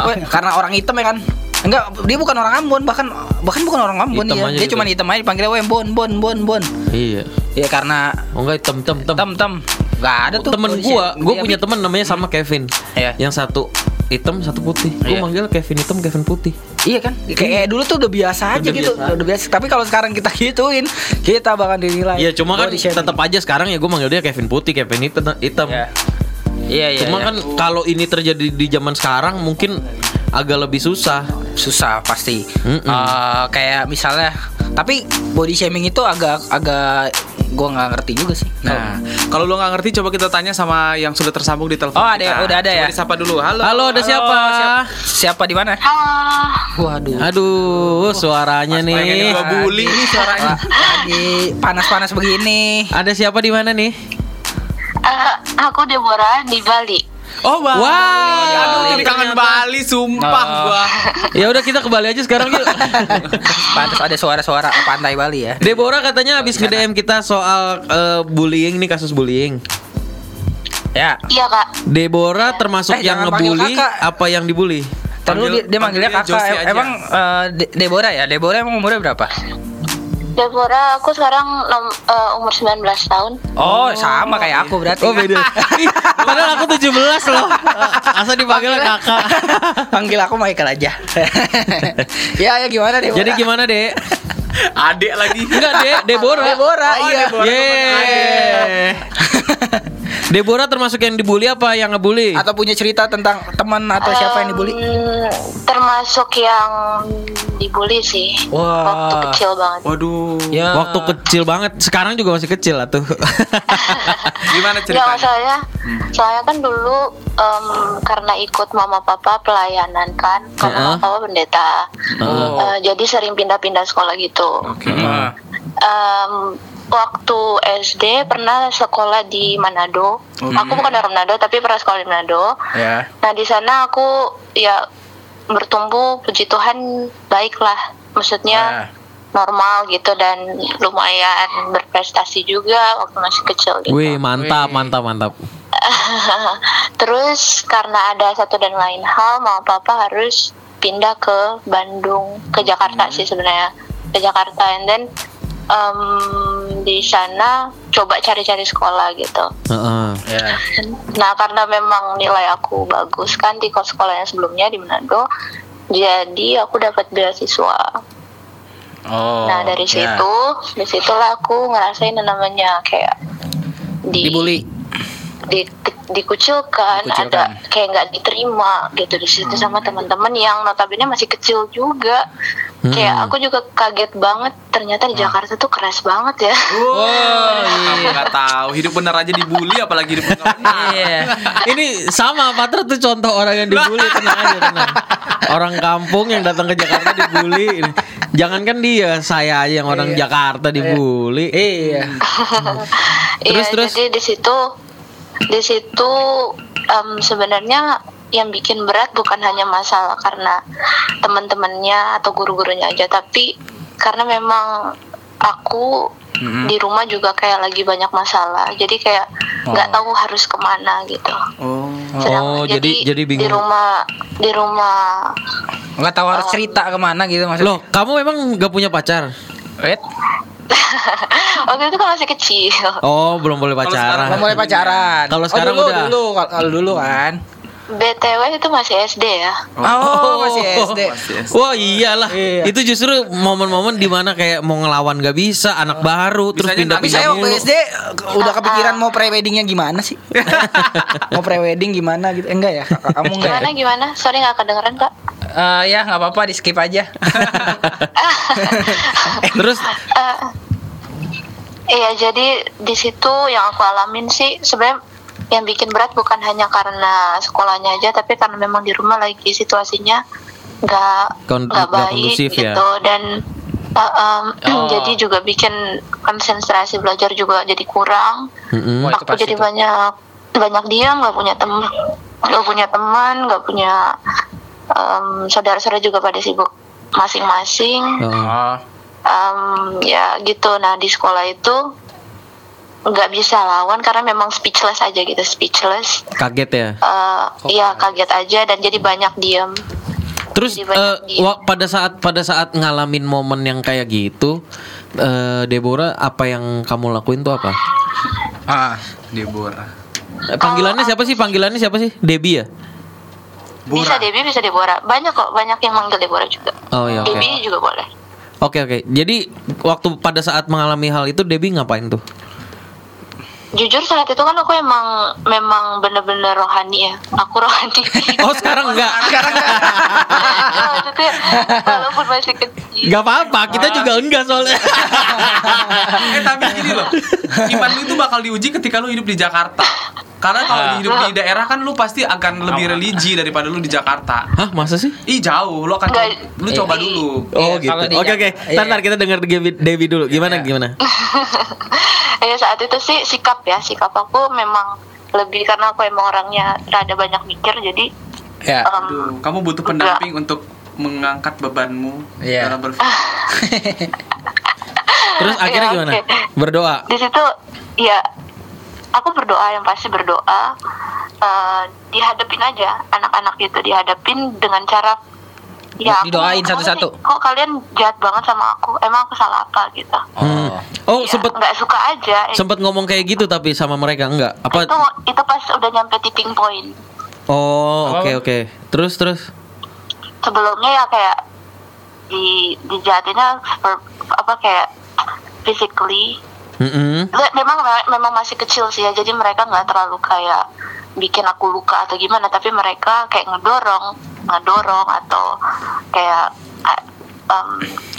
"Weh, karena orang hitam ya kan enggak dia bukan orang Ambon bahkan bahkan bukan orang Ambon Hitam ya dia gitu. cuma hitam aja dipanggilnya weh bon bon bon bon Iya. ya karena Oh enggak hitam hitam hitam. tem tem nggak ada tuh Temen body gua, shaming. gua Dia punya temen namanya sama Kevin. Iya. Yang satu hitam, satu putih. Gua Iya. manggil Kevin hitam, Kevin putih. Iya kan, kayak dulu tuh udah biasa aja Udah gitu, biasa. udah biasa. Tapi kalau sekarang kita gituin, kita bakal dinilai. Iya, cuma kan tetap aja sekarang ya gua manggil dia Kevin putih, Kevin hitam. hitam. Iya. Iya iya. Cuma iya. kan kalau ini terjadi di zaman sekarang mungkin agak lebih susah. susah pasti. Mm-mm. Eh, kayak misalnya, tapi body shaming itu agak agak gua nggak ngerti juga sih. Nah, kalau lu nggak ngerti coba kita tanya sama yang sudah tersambung di telepon. Oh, ada ya? kita. Udah ada Coba ya? disapa dulu. Halo. Halo, ada siapa? siapa? Siapa di mana? Halo, Waduh. Aduh, suaranya pengen nih. gua bully nih suaranya. Lagi panas-panas begini. Ada siapa di mana nih? eh, aku Deborah di Bali. Oh, Bali. Wow. Aduh, jadi kangen Bali, sumpah Oh. gua. Ya udah kita ke Bali aja sekarang yuk. Pantas ada suara-suara pantai Bali ya. Deborah katanya habis nge DM kita soal eh, bullying nih kasus bullying. Ya. Iya kak. Deborah termasuk Eh, yang ngebully apa yang dibully? Tadi dulu dia, dia manggilnya kakak. Emang eh, De- Deborah ya? Deborah emang umurnya berapa? Deborah, aku sekarang nom- eh, umur 19 tahun. Oh, sama kayak aku berarti. Oh beda. Ih, Padahal aku 17 loh. Asa dipanggil kakak. Panggil aku Michael aja. ya, ya gimana deh? Jadi gimana dek? Adek lagi. Enggak dek, Deborah. Deborah, Oh, iya. Deborah. Yeay. Deborah termasuk yang dibully apa yang ngebully? Atau punya cerita tentang teman atau siapa yang dibully? Termasuk yang dibully sih. Wah. Waktu kecil banget. Waduh. Ya. Waktu kecil banget, sekarang juga masih kecil lah tuh. Gimana Ya ceritanya? masalahnya, saya kan dulu em, karena ikut mama papa pelayanan kan, karena Heeh. mama papa pendeta. Oh. Eh, jadi sering pindah-pindah sekolah gitu. Oke. Ah. Em, waktu SD pernah sekolah di Manado. Aku bukan orang Manado tapi pernah sekolah di Manado. Ya. Nah di sana aku ya bertumbuh puji Tuhan baik lah. Maksudnya Ya. normal gitu dan lumayan berprestasi juga waktu masih kecil gitu. Wih, mantap, Wih. mantap, mantap. Terus karena ada satu dan lain hal, mama papa harus pindah ke Bandung, ke Jakarta sih sebenarnya, ke Jakarta. And then em, di sana coba cari-cari sekolah gitu. Heeh. Ya. Nah karena memang nilai aku bagus kan di kos sekolah yang sebelumnya di Manado, jadi aku dapat beasiswa. Oh. nah dari ya. situ, di situlah aku ngerasain yang namanya kayak di dibully. di, dikucilkan, Dikucilkan. ada kayak nggak diterima gitu di situ sama teman-teman yang notabene masih kecil juga kayak aku juga kaget banget ternyata di Jakarta tuh keras banget ya Wah, kamu nggak tahu hidup bener aja dibully apalagi hidup benar. Iya. Ini sama Patra tuh contoh orang yang dibully tenang aja tenang. Orang kampung yang datang ke Jakarta dibully. Jangankan dia, saya aja yang orang Jakarta dibully. Iya. Terus, Iya, terus? jadi di situ di situ em, sebenarnya yang bikin berat bukan hanya masalah karena teman-temannya atau guru-gurunya aja tapi karena memang aku Mhm. di rumah juga kayak lagi banyak masalah jadi kayak nggak tahu harus ke mana gitu Oh. Oh, jadi- jadi bingung. di rumah di rumah Nggak tahu harus cerita ke mana gitu maksudnya. Loh, kamu memang gak punya pacar? Wait. waktu itu kan masih kecil Oh, belum boleh Kalau sekarang pacaran. Belum mulai pacaran. Kalau Oh, sekarang dulu, udah. Dulu, kalau dulu kan. Btw itu masih SD ya Oh, masih SD. Masih SD. Wah iyalah, Iya. itu justru momen-momen di mana kayak mau ngelawan gak bisa, anak baru, terus Bisanya Tapi pindah-pindah saya waktu. SD udah kepikiran mau pre-weddingnya gimana sih? mau pre-wedding gimana gitu? Eh, enggak ya? Kakak Kamu enggak gimana ya? gimana sorry nggak kedengeran kak Eh, ya nggak apa-apa di skip aja. Terus Eh, Iya, jadi di situ yang aku alamin sih sebenarnya yang bikin berat bukan hanya karena sekolahnya aja, tapi karena memang di rumah lagi situasinya nggak nggak baik ya? gitu dan uh, um, Oh. jadi juga bikin konsentrasi belajar juga jadi kurang. Itu aku jadi tuh. banyak banyak diam, nggak punya teman, nggak punya teman, nggak punya um, saudara-saudara juga pada sibuk masing-masing Oh. Em, ya gitu nah di sekolah itu nggak bisa lawan karena memang speechless aja gitu speechless kaget ya. Eh, ya kaget aja dan jadi banyak diem Terus Jadi banyak eh, di- wa- pada saat pada saat ngalamin momen yang kayak gitu, eh, Deborah apa yang kamu lakuin tuh apa? Ah. Deborah. Panggilannya siapa sih? Panggilannya siapa sih? Debbie ya? bisa Debbie bisa Deborah banyak kok banyak yang manggil Deborah juga Oh ya oke. Debbie juga boleh Oke oke. Jadi waktu pada saat mengalami hal itu Debbie ngapain tuh? Jujur saat itu kan aku emang memang bener-bener rohani ya aku rohani Oh sekarang enggak. maksudnya walaupun masih kecil Gak apa-apa, kita juga enggak soalnya. eh tapi gini loh, iman lu itu bakal diuji ketika lu hidup di Jakarta. Karena kalau Ah. hidup di daerah kan lu pasti akan lebih religi daripada lu di Jakarta. Hah, masa sih? Ih jauh, lu akan Enggak. lu coba dulu. Oh Iya, gitu. Oke oke. iya. Ntar, ntar kita dengar Debbie, Debbie dulu. Gimana Iya. gimana? ya saat itu sih sikap ya sikap aku memang lebih karena aku emang orangnya rada banyak mikir jadi Ya. Aduh, kamu butuh pendamping untuk mengangkat bebanmu Iya. dalam berpikir. Terus akhirnya Iya, gimana? oke. Berdoa. di situ ya aku berdoa yang pasti berdoa eh, dihadapin aja anak-anak itu dihadapin dengan cara ya aku- Didoain satu-satu. kok kalian jahat banget sama aku emang aku salah apa gitu Oh. Oh, Ya, sempet nggak suka aja sempet ngomong kayak gitu tapi sama mereka enggak? Apa? itu itu pas udah nyampe tipping point Oh, oke Apa? oke. Terus terus. sebelumnya ya kayak di dijahatinnya apa kayak physically Mm-mm. Le- memang memang masih kecil sih ya jadi mereka nggak terlalu kayak bikin aku luka atau gimana tapi mereka kayak ngedorong ngedorong atau kayak em,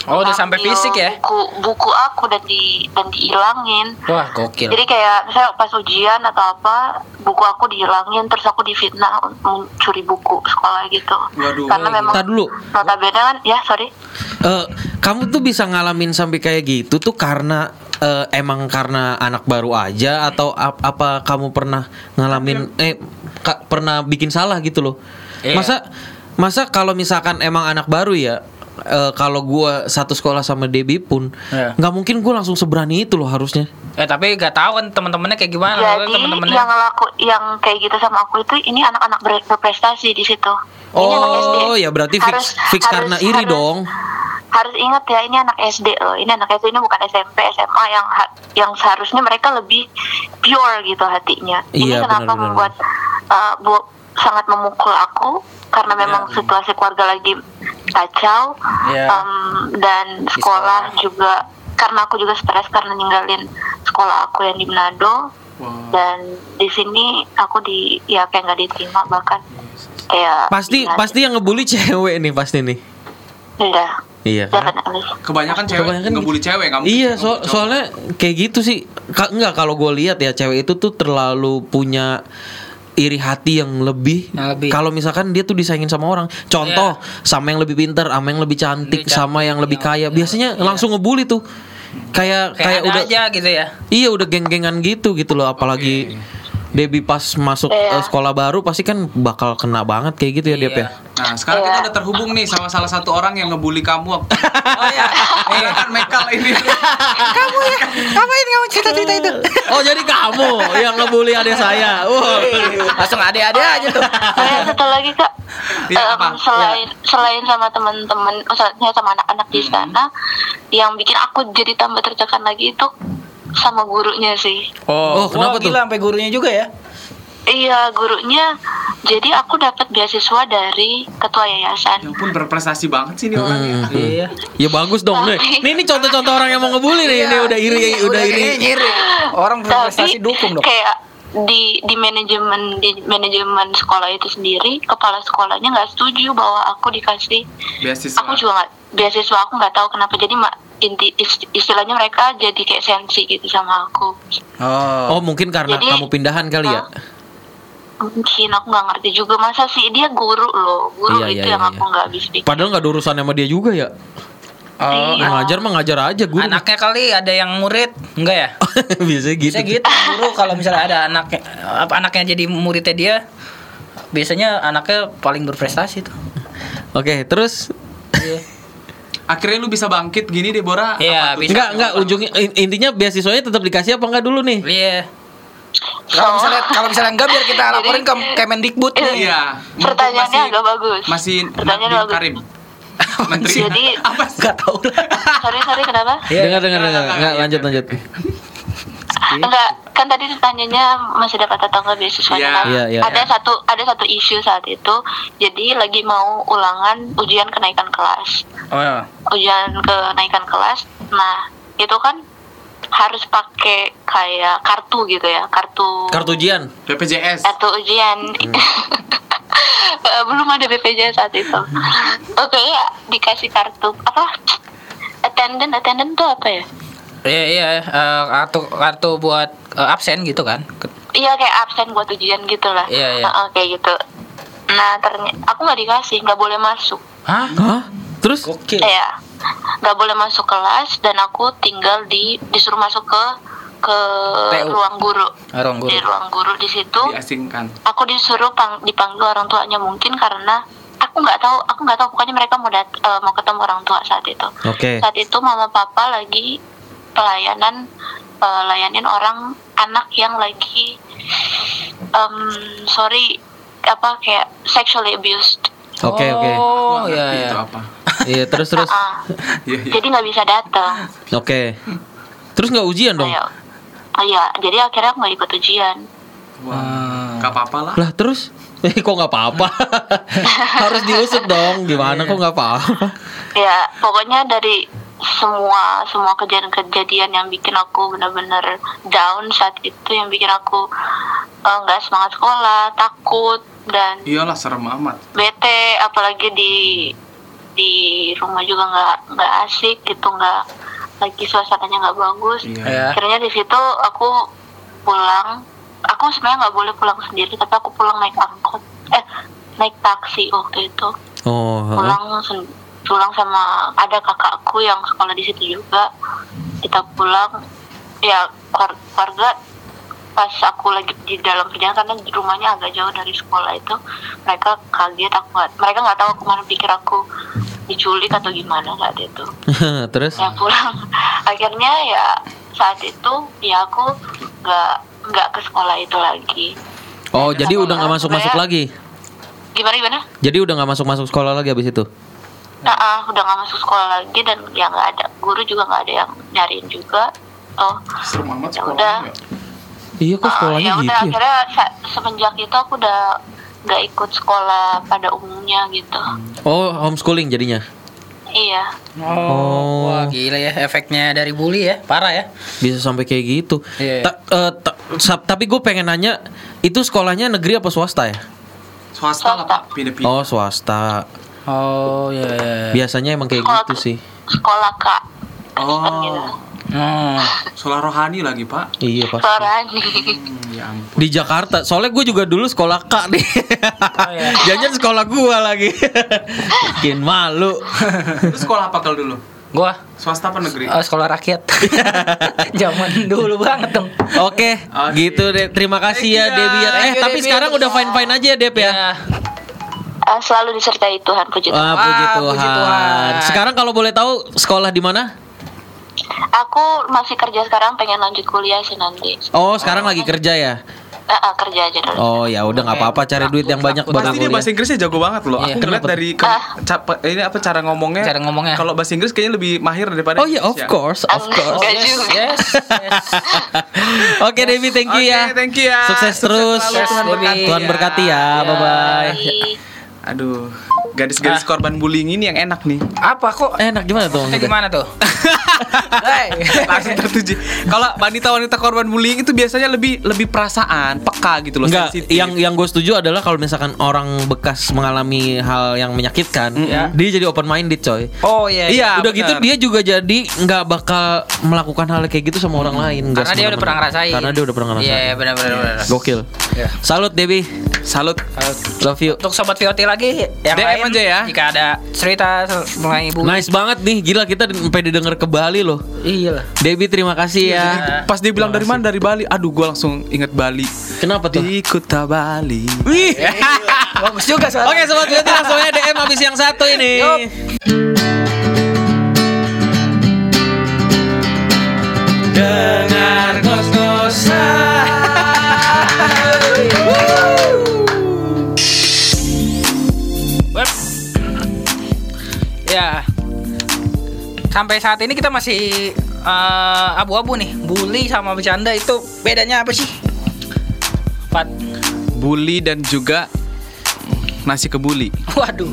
Oh, udah sampai fisik ya? buku buku aku dan di dan dihilangin Wah, gokil. jadi kayak misalnya pas ujian atau apa buku aku dihilangin terus aku difitnah mencuri buku sekolah gitu Waduh. karena memang Ntar dulu. notabene kan ya sorry Eh, kamu tuh bisa ngalamin sampai kayak gitu tuh karena eh, emang karena anak baru aja atau ap- apa kamu pernah ngalamin eh ka- pernah bikin salah gitu loh. Iya. Masa masa kalau misalkan emang anak baru ya eh, kalau gua satu sekolah sama Debbie pun Iya. nggak mungkin gua langsung seberani itu loh harusnya. Eh tapi gak tahu kan teman-temannya kayak gimana. Jadi teman-temannya. yang ngelaku yang kayak gitu sama aku itu ini anak-anak ber- berprestasi di situ ini anak SD. Oh ya berarti fix Harus- fix harus- karena iri harus- dong. Harus ingat ya ini anak SD loh ini anak SD ini bukan SMP SMA yang yang seharusnya mereka lebih pure gitu hatinya ini Iya, kenapa benar-benar. membuat uh, bu- sangat memukul aku karena memang situasi keluarga lagi kacau Iya. um, dan sekolah sekolah. juga karena aku juga stres karena ninggalin sekolah aku yang di Manado Wow. dan di sini aku di ya kayak nggak diterima bahkan kayak Pasti pasti yang ngebully cewek nih pasti nih. iya Iya kan? Kebanyakan cewek Kebanyakan ngebully cewek kamu. Iya, so- soalnya kayak gitu sih. Ka- enggak kalau gue lihat ya cewek itu tuh terlalu punya iri hati yang lebih. Yang lebih. Kalau misalkan dia tuh disayangin sama orang. Contoh, sama yang lebih pintar, sama yang lebih cantik, Lebih sama yang lebih kaya. cantik, Biasanya iya. langsung ngebully tuh. Kayak kayak, kayak, ada udah aja gitu ya. Iya, udah geng-gengan gitu gitu loh, apalagi Debbie pas masuk Iya. eh, sekolah baru pasti kan bakal kena banget kayak gitu ya ya. Iya. Nah, sekarang Iya. kita udah terhubung nih sama salah satu orang yang ngebully kamu waktu Oh iya. Iya kan Mekal ini. kamu ya. Ngapain kamu cerita-cerita itu? Oh, jadi kamu yang ngebully adik saya. Wah. Langsung ade-ade aja tuh. Saya satu lagi kak, Iya, Em, apa? selain selain sama teman-teman, maksudnya sama anak-anak di sana, yang bikin aku jadi tambah tertekan lagi itu sama gurunya sih. Oh, kenapa wah, tuh? Gila sampai gurunya juga ya. Iya gurunya, jadi aku dapat beasiswa dari ketua yayasan. Yang pun berprestasi banget sih ini orangnya. Iya. Ya bagus dong nih. Nih ini contoh-contoh orang yang mau ngebully nih. Ini udah iri, udah iri. kayaknya iri. Orang berprestasi Tapi dukung dong. kayak di di manajemen di manajemen sekolah itu sendiri, kepala sekolahnya nggak setuju bahwa aku dikasih Beasiswa. aku juga nggak beasiswa aku nggak tahu kenapa jadi mak inti ist- istilahnya mereka jadi kayak sensi gitu sama aku Oh. Oh, mungkin karena Jadi- kamu pindahan kali ya. Mungkin aku nggak ngerti juga masa sih dia guru loh guru Iya, itu iya, yang iya, aku iya. nggak habis pikir Padahal nggak ada urusan sama dia juga ya. Oh, Yang ngajar mah ngajar aja guru. Anaknya kali ada yang murid, enggak ya? Biasanya gitu. Bisa gitu guru kalau misalnya ada anaknya apa anaknya jadi muridnya dia biasanya anaknya paling berprestasi tuh. Oke, terus Iya. Akhirnya lu bisa bangkit gini Deborah. Iya, enggak enggak ujungnya in- intinya beasiswanya tetap dikasih apa enggak dulu nih? Iya. Kalau misalnya kalau misalnya enggak biar kita laporin ke Kemendikbud nih. Iya. Pertanyaannya masih- agak bagus Masih pertanyaan Nadiem bagus Karim. Menteri. Jadi apa sih? Enggak tahu lah. sorry sorry kenapa Iya. dengar dengar dengar. Enggak, lanjut lanjut. Enggak kan tadi ditanyanya masih dapat atau enggak beasiswanya Iya. kan? Iya, iya. ada satu ada satu isu saat itu jadi lagi mau ulangan ujian kenaikan kelas Oh iya. ujian kenaikan kelas nah itu kan harus pakai kayak kartu gitu ya kartu Kartu ujian. BPJS. kartu ujian Eh, belum ada BPJS saat itu oke ya dikasih kartu apa attendant attendant tuh apa ya Iya iya eh, kartu kartu buat eh, absen gitu kan. Iya kayak absen buat ujian gitu lah Iya, iya. Heeh, kayak gitu nah ternyata aku nggak dikasih nggak boleh masuk Hah? Hah? Terus? Gokil. Iya, nggak boleh masuk kelas dan aku tinggal di disuruh masuk ke ke TU. ruang guru. Ah, ruang guru. Di ruang guru di situ, Diasingkan. aku disuruh pang, dipanggil orang tuanya mungkin karena aku nggak tahu, aku nggak tahu pokoknya mereka mau dat, eh, mau ketemu orang tua saat itu. Oke. Saat itu mama papa lagi pelayanan eh, layanin orang anak yang lagi em, sorry apa kayak sexually abused Oke oke. Oh, iya iya. itu apa Iya terus terus. Ah, Iya, iya. jadi nggak bisa datang Oke. Terus nggak ujian dong? Ayo. Oh iya, jadi akhirnya aku nggak ikut ujian. Wah, gak apa-apa lah Lah terus? Eh kok nggak apa-apa? Harus diusut dong. Gimana kok nggak apa-apa? Ya, pokoknya dari semua semua kejadian-kejadian yang bikin aku benar-benar down saat itu, yang bikin aku eh, nggak semangat sekolah, takut dan Iyalah serem amat bete, apalagi di di rumah juga nggak nggak asik gitu, nggak lagi suasananya nggak bagus. Iya Ya. Akhirnya di situ aku pulang. Aku sebenarnya nggak boleh pulang sendiri, tapi aku pulang naik angkot. Eh, naik taksi waktu itu. Oh. heeh. Pulang sen- pulang sama ada kakakku yang sekolah di situ juga. Kita pulang, ya keluar- keluarga pas aku lagi di dalam perjalanan karena rumahnya agak jauh dari sekolah itu mereka kaget aku nggak mereka nggak tahu aku mana pikir aku diculik atau gimana saat itu terus? ya pulang akhirnya ya saat itu ya aku nggak nggak ke sekolah itu lagi Oh jadi udah nggak masuk masuk lagi? gimana gimana Jadi udah nggak masuk masuk sekolah lagi abis itu? Nah ah, udah nggak masuk sekolah lagi dan ya nggak ada guru juga nggak ada yang nyariin juga oh Ya udah. ya. Iya kok ah, sekolahnya ya gitu udah ya? akhirnya semenjak itu aku udah nggak ikut sekolah pada umumnya gitu Oh homeschooling jadinya? iya Oh. Wah, gila ya efeknya dari bully ya. Parah ya. Bisa sampai kayak gitu. Iya. Ta- eh, ta- tapi gue pengen nanya, itu sekolahnya negeri apa swasta ya? Swasta lah pak Pindah-pindah Oh swasta. Oh, iya iya. iya. Biasanya emang kayak Sekolah- gitu sih. sekolah kak gitu Oh Hmm. Sekolah rohani lagi pak Iya pasti. Sorani hmm, Ya ampun Di Jakarta. Soalnya gue juga dulu sekolah K nih. iya. Jangan sekolah gua lagi. Bikin malu. Terus sekolah apa kalau dulu? Gua Swasta apa negeri? oh, sekolah rakyat. Zaman dulu banget dong. Oke, Oke. gitu deh. Terima kasih ya Thank you, Debbie. ya. ya. Eh, Thank you, tapi Debbie. sekarang udah fine-fine aja ya, Deb ya. Ya. Ah, selalu disertai Tuhan puji Tuhan Wah, puji Tuhan. puji Tuhan. Sekarang kalau boleh tahu sekolah di mana? aku masih kerja sekarang pengen lanjut kuliah sih nanti Oh, sekarang lagi kerja ya. Ah, ah, kerja aja dulu Oh, ya udah nggak apa-apa cari duit yang banyak baru Pasti dia bahasa. Inggrisnya jago banget loh. Iya. Aku ngeliat Kenapa? dari ke- Ah. ca- ini apa cara ngomongnya. Cara ngomongnya. Kalau bahasa Inggris kayaknya lebih mahir daripada Oh iya, of course, of course. juga. yes, yes, yes. Oke, Debbie, thank you Oke, ya. thank you ya. Sukses terus. selalu, Tuhan berkati. Tuhan ya. berkati ya. Ya. Bye bye. Bye. Aduh, gadis-gadis Ah. korban bullying ini yang enak nih. Apa kok? Enak gimana tuh? Maksudnya maksudnya? gimana tuh? Langsung tertuju. Kalau wanita-wanita korban bullying itu biasanya lebih lebih perasaan, peka gitu loh, Enggak, sensitif. yang yang gue setuju adalah kalau misalkan orang bekas mengalami hal yang menyakitkan, Ya. dia jadi open minded, coy. Oh iya. Iya, udah gitu benar. dia juga jadi nggak bakal melakukan hal kayak gitu sama orang lain. Karena dia udah pernah ngerasain. Karena dia udah pernah ngerasain. Iya, benar benar benar. Gokil. Iya. Salut Debbie. Salut. Love you. Untuk sobat VOT lagi yang DM lain aja ya. Jika ada cerita mengenai ibu. Nice banget nih, gila kita sampai didengar ke Bali loh. Iya lah. Debbie terima kasih ya. Pas dia bilang dari mana dari Bali, aduh gue langsung inget Bali. Kenapa tuh? Di Kuta Bali. Wih. Bagus juga soalnya. Oke sobat Beauty langsung aja DM habis yang satu ini. Yup. Dengar Sampai saat ini kita masih eh, abu-abu nih. Bully sama bercanda itu bedanya apa sih? Pat. Bully dan juga nasi kebuli. Waduh.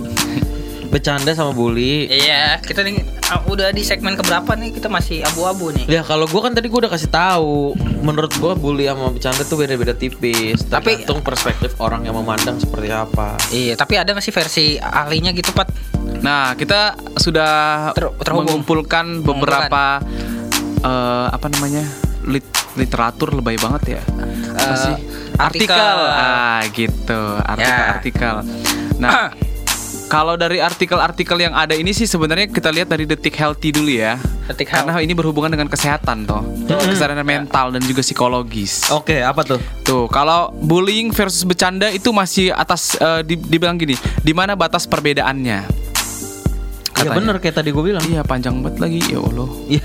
Bercanda sama bully. Iya, kita nih uh, udah di segmen keberapa nih? Kita masih abu-abu nih. Ya kalau gua kan tadi gua udah kasih tahu, menurut gua bully sama bercanda tuh beda-beda tipis. Tapi- Tergantung perspektif orang yang memandang seperti apa. Iya, tapi ada nggak sih versi ahlinya gitu, Pat? Nah, kita sudah Ter- terhubung. mengumpulkan beberapa eh, apa namanya? lit- literatur lebay banget ya. Apa Eh, sih? artikel. Artikel. Ah, gitu. Artikel-artikel. Nah, kalau dari artikel-artikel yang ada ini sih sebenarnya kita lihat dari Detik Healthy dulu ya. Detik Karena ini berhubungan dengan kesehatan toh. Kesehatan mental dan juga psikologis. Oke, apa tuh? Tuh, kalau bullying versus bercanda itu masih atas di- dibilang gini, di mana batas perbedaannya? Iya Katanya. bener kayak tadi gua bilang. Iya, panjang banget lagi. Ya Allah. Iya.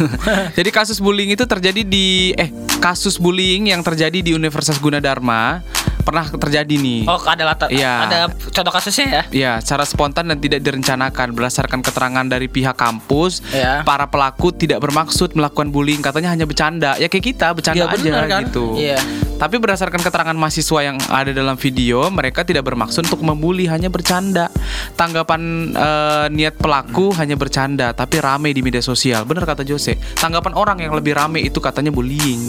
Jadi kasus bullying itu terjadi di eh kasus bullying yang terjadi di Universitas Gunadarma pernah terjadi nih. Oh, ada latar. Iya. Ada contoh kasusnya ya? Ya, secara spontan dan tidak direncanakan berdasarkan keterangan dari pihak kampus, Ya. para pelaku tidak bermaksud melakukan bullying, katanya hanya bercanda. Ya kayak kita bercanda Ya, aja benar kan? gitu. Iya. Tapi berdasarkan keterangan mahasiswa yang ada dalam video, mereka tidak bermaksud untuk membuli, hanya bercanda. Tanggapan eh, niat pelaku hanya bercanda, tapi rame di media sosial. Benar kata Jose. Tanggapan orang yang lebih rame itu katanya bullying.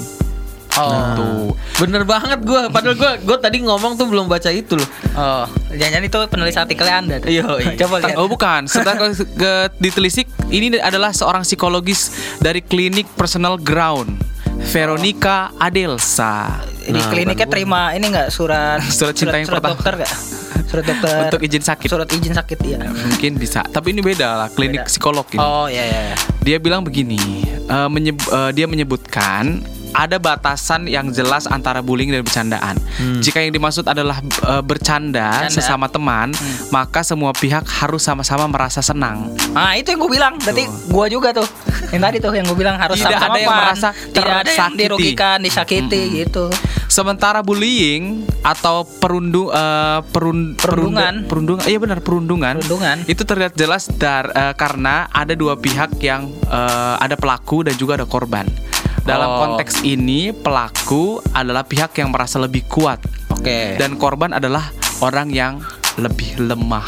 Oh. Tuh. Bener banget gue. Padahal gue gue tadi ngomong tuh belum baca itu loh. Oh, jangan-jangan itu penulis artikelnya Anda. tuh. Iya, iya. Coba lihat. Oh bukan, ke, ke- ditelisik ini adalah seorang psikologis dari klinik Personal Ground, Veronica Adelsa. Di Nah, kliniknya terima ini enggak surat Surat cinta yang surat pertama. dokter enggak? Surat dokter Untuk izin sakit. Surat izin sakit ya. Mungkin bisa, tapi ini beda lah, klinik Beda. psikolog ini. Oh, iya iya. iya. Dia bilang begini, eh, menyeb- eh, dia menyebutkan ada batasan yang jelas antara bullying dan bercandaan. Jika yang dimaksud adalah eh, bercanda Bercanda. sesama teman, maka semua pihak harus sama-sama merasa senang. Ah, itu yang gue bilang. Berarti gua juga tuh. Yang tadi tuh yang gue bilang harus Tidak sama-sama ada yang merasa tidak ada yang dirugikan, disakiti gitu. Sementara bullying atau perundu eh, perun, Perundungan. perundungan, iya benar perundungan. Perundungan. Itu terlihat jelas dar, eh, karena ada dua pihak yang eh, ada pelaku dan juga ada korban. Dalam Oh. konteks ini pelaku adalah pihak yang merasa lebih kuat Oke. dan korban adalah orang yang lebih lemah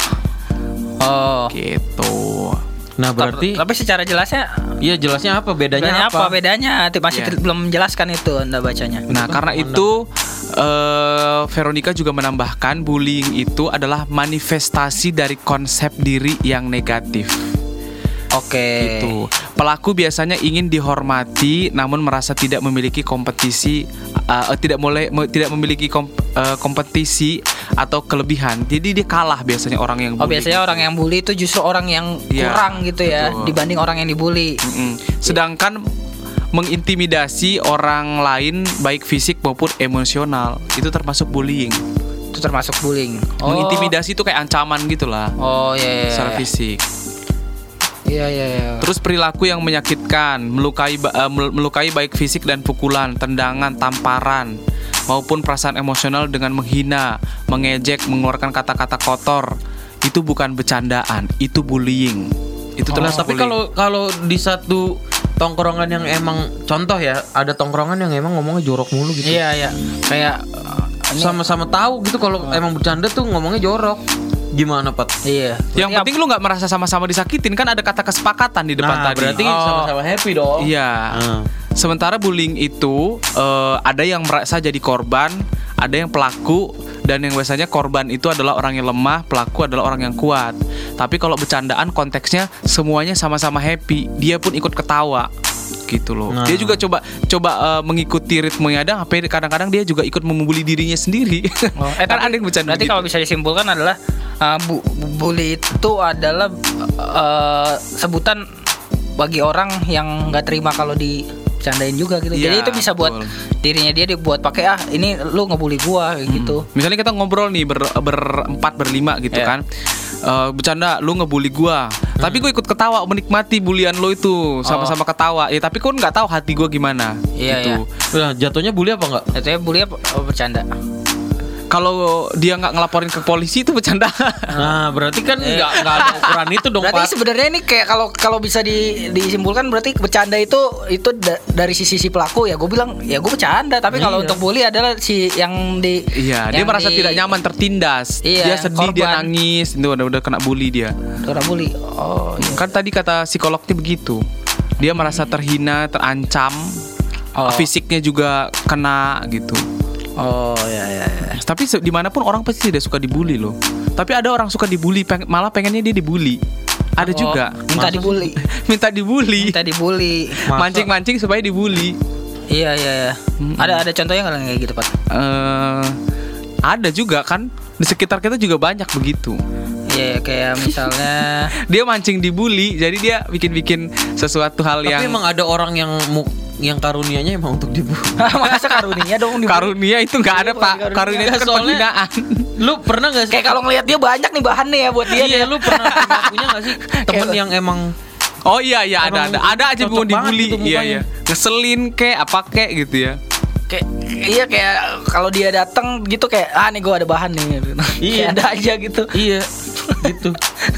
oh. gitu. Nah berarti tapi secara jelasnya Iya jelasnya apa bedanya, bedanya apa? apa? Bedanya masih Iya. belum menjelaskan itu Anda bacanya. Nah, karena itu eh, Veronica juga menambahkan bullying itu adalah manifestasi dari konsep diri yang negatif. Oke. Gitu. Pelaku biasanya ingin dihormati namun merasa tidak memiliki kompetisi uh, tidak mulai me- tidak memiliki kom- uh, kompetisi atau kelebihan. Jadi dia kalah biasanya orang yang Oh bully. biasanya orang yang bully itu justru orang yang Iya, kurang gitu ya betul. dibanding orang yang dibully. Mm-mm. Sedangkan mengintimidasi orang lain baik fisik maupun emosional itu termasuk bullying. Itu termasuk bullying. Oh. Mengintimidasi itu kayak ancaman gitu lah Oh iya iya. secara fisik. Iya iya iya. Terus perilaku yang menyakitkan, melukai ba- mel- melukai baik fisik dan pukulan, tendangan, tamparan maupun perasaan emosional dengan menghina, mengejek, mengeluarkan kata-kata kotor. Itu bukan bercandaan, itu bullying. Itu termasuk tapi kalau kalau di satu tongkrongan yang emang contoh ya, ada tongkrongan yang emang ngomongnya jorok mulu gitu. Iya iya. Kayak uh, Sama-sama tahu gitu kalau emang bercanda tuh ngomongnya jorok. Gimana, Pat? Iya. yang penting lu nggak merasa sama-sama disakitin kan ada kata kesepakatan di depan Nah, tadi. berarti Oh. sama-sama happy dong. Iya. Ah. Sementara bullying itu eh, ada yang merasa jadi korban, ada yang pelaku dan yang biasanya korban itu adalah orang yang lemah, pelaku adalah orang yang kuat. Tapi kalau bercandaan konteksnya semuanya sama-sama happy, dia pun ikut ketawa gitu loh. Nah. Dia juga coba coba eh, mengikuti ritmenya dan sampai kadang-kadang dia juga ikut membuli dirinya sendiri. Oh, eh, kan ada yang bercanda Berarti gitu. kalau bisa disimpulkan adalah uh, bu, bu- bully itu adalah uh, sebutan bagi orang yang nggak terima kalau dicandain juga gitu. Jadi Iya, itu bisa buat betul. dirinya dia dibuat pakai ah ini lu ngebully gua kayak gitu. Misalnya kita ngobrol nih ber, berempat berlima gitu Iya. kan. Eh, bercanda lu ngebully gua tapi gue ikut ketawa menikmati bulian lo itu. Sama-sama ketawa. Ya tapi kan nggak tahu hati gua gimana. Iya, gitu. Nah, jatuhnya bully apa enggak? Itu ya bully apa? Oh, bercanda? Kalau dia nggak ngelaporin ke polisi itu bercanda Nah, berarti kan enggak enggak ada ukuran itu dong, Berarti sebenarnya ini kayak kalau kalau bisa di, disimpulkan berarti bercanda itu itu da- dari sisi si pelaku ya. Gue bilang ya gue bercanda, tapi kalau Iya. untuk bully adalah si yang di iya dia yang merasa di- tidak nyaman tertindas Iya, dia sedih dia korban. nangis itu udah udah kena bully dia Orang bully. Oh, iya. kan tadi kata psikolognya begitu dia merasa terhina terancam Oh. fisiknya juga kena gitu Oh, ya ya ya. tapi di mana pun orang pasti tidak suka dibully loh tapi ada orang suka dibully peng- malah pengennya dia dibully ada Oh, juga minta dibully. minta dibully Minta dibully. Mancing-mancing supaya dibully Iya iya ya. Ada ada contohnya nggak kayak gitu, Pak? eh ada juga kan di sekitar kita juga banyak begitu Iya, kayak misalnya dia mancing dibully jadi dia bikin-bikin sesuatu hal Tapi yang emang ada orang yang mu- yang karunianya emang untuk dibully. masa karunia dong dibully? karunia itu nggak ada Iya, pak karunia itu kan Soalnya- penghinaan Lu pernah gak sih? Kayak kalau ngelihat dia banyak nih bahannya ya buat dia. Iya, lu pernah punya gak sih temen yang emang oh iya iya ada ada ada aja mau dibully gitu iya iya ngeselin kek apa kek gitu ya kayak iya kayak kalau dia datang gitu kayak ah nih gue ada bahan nih Iya. Kayak ada aja gitu Iya, gitu.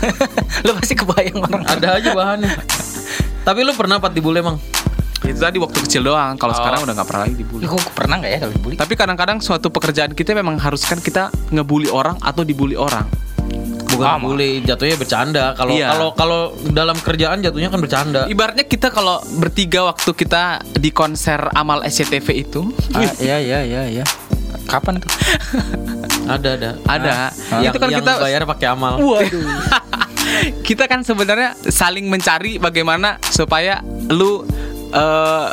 lu pasti kebayang orang Ada aja bahannya. Tapi lu pernah pat dibully emang? Itu tadi waktu kecil doang. Kalau sekarang udah nggak pernah lagi dibully. Gue pernah nggak ya kalau dibully Tapi kadang-kadang suatu pekerjaan kita memang haruskan kita ngebully orang atau dibully orang. Bukan Sama. bully, jatuhnya bercanda. Kalau Iya. kalau kalau dalam kerjaan jatuhnya kan bercanda. Ibaratnya kita kalau bertiga waktu kita di konser Amal SCTV itu, Ah, iya iya iya iya kapan tuh Ada ada. ada. Yang, itu kan yang kita bayar pakai amal. waduh kita kan sebenarnya saling mencari bagaimana supaya lu eh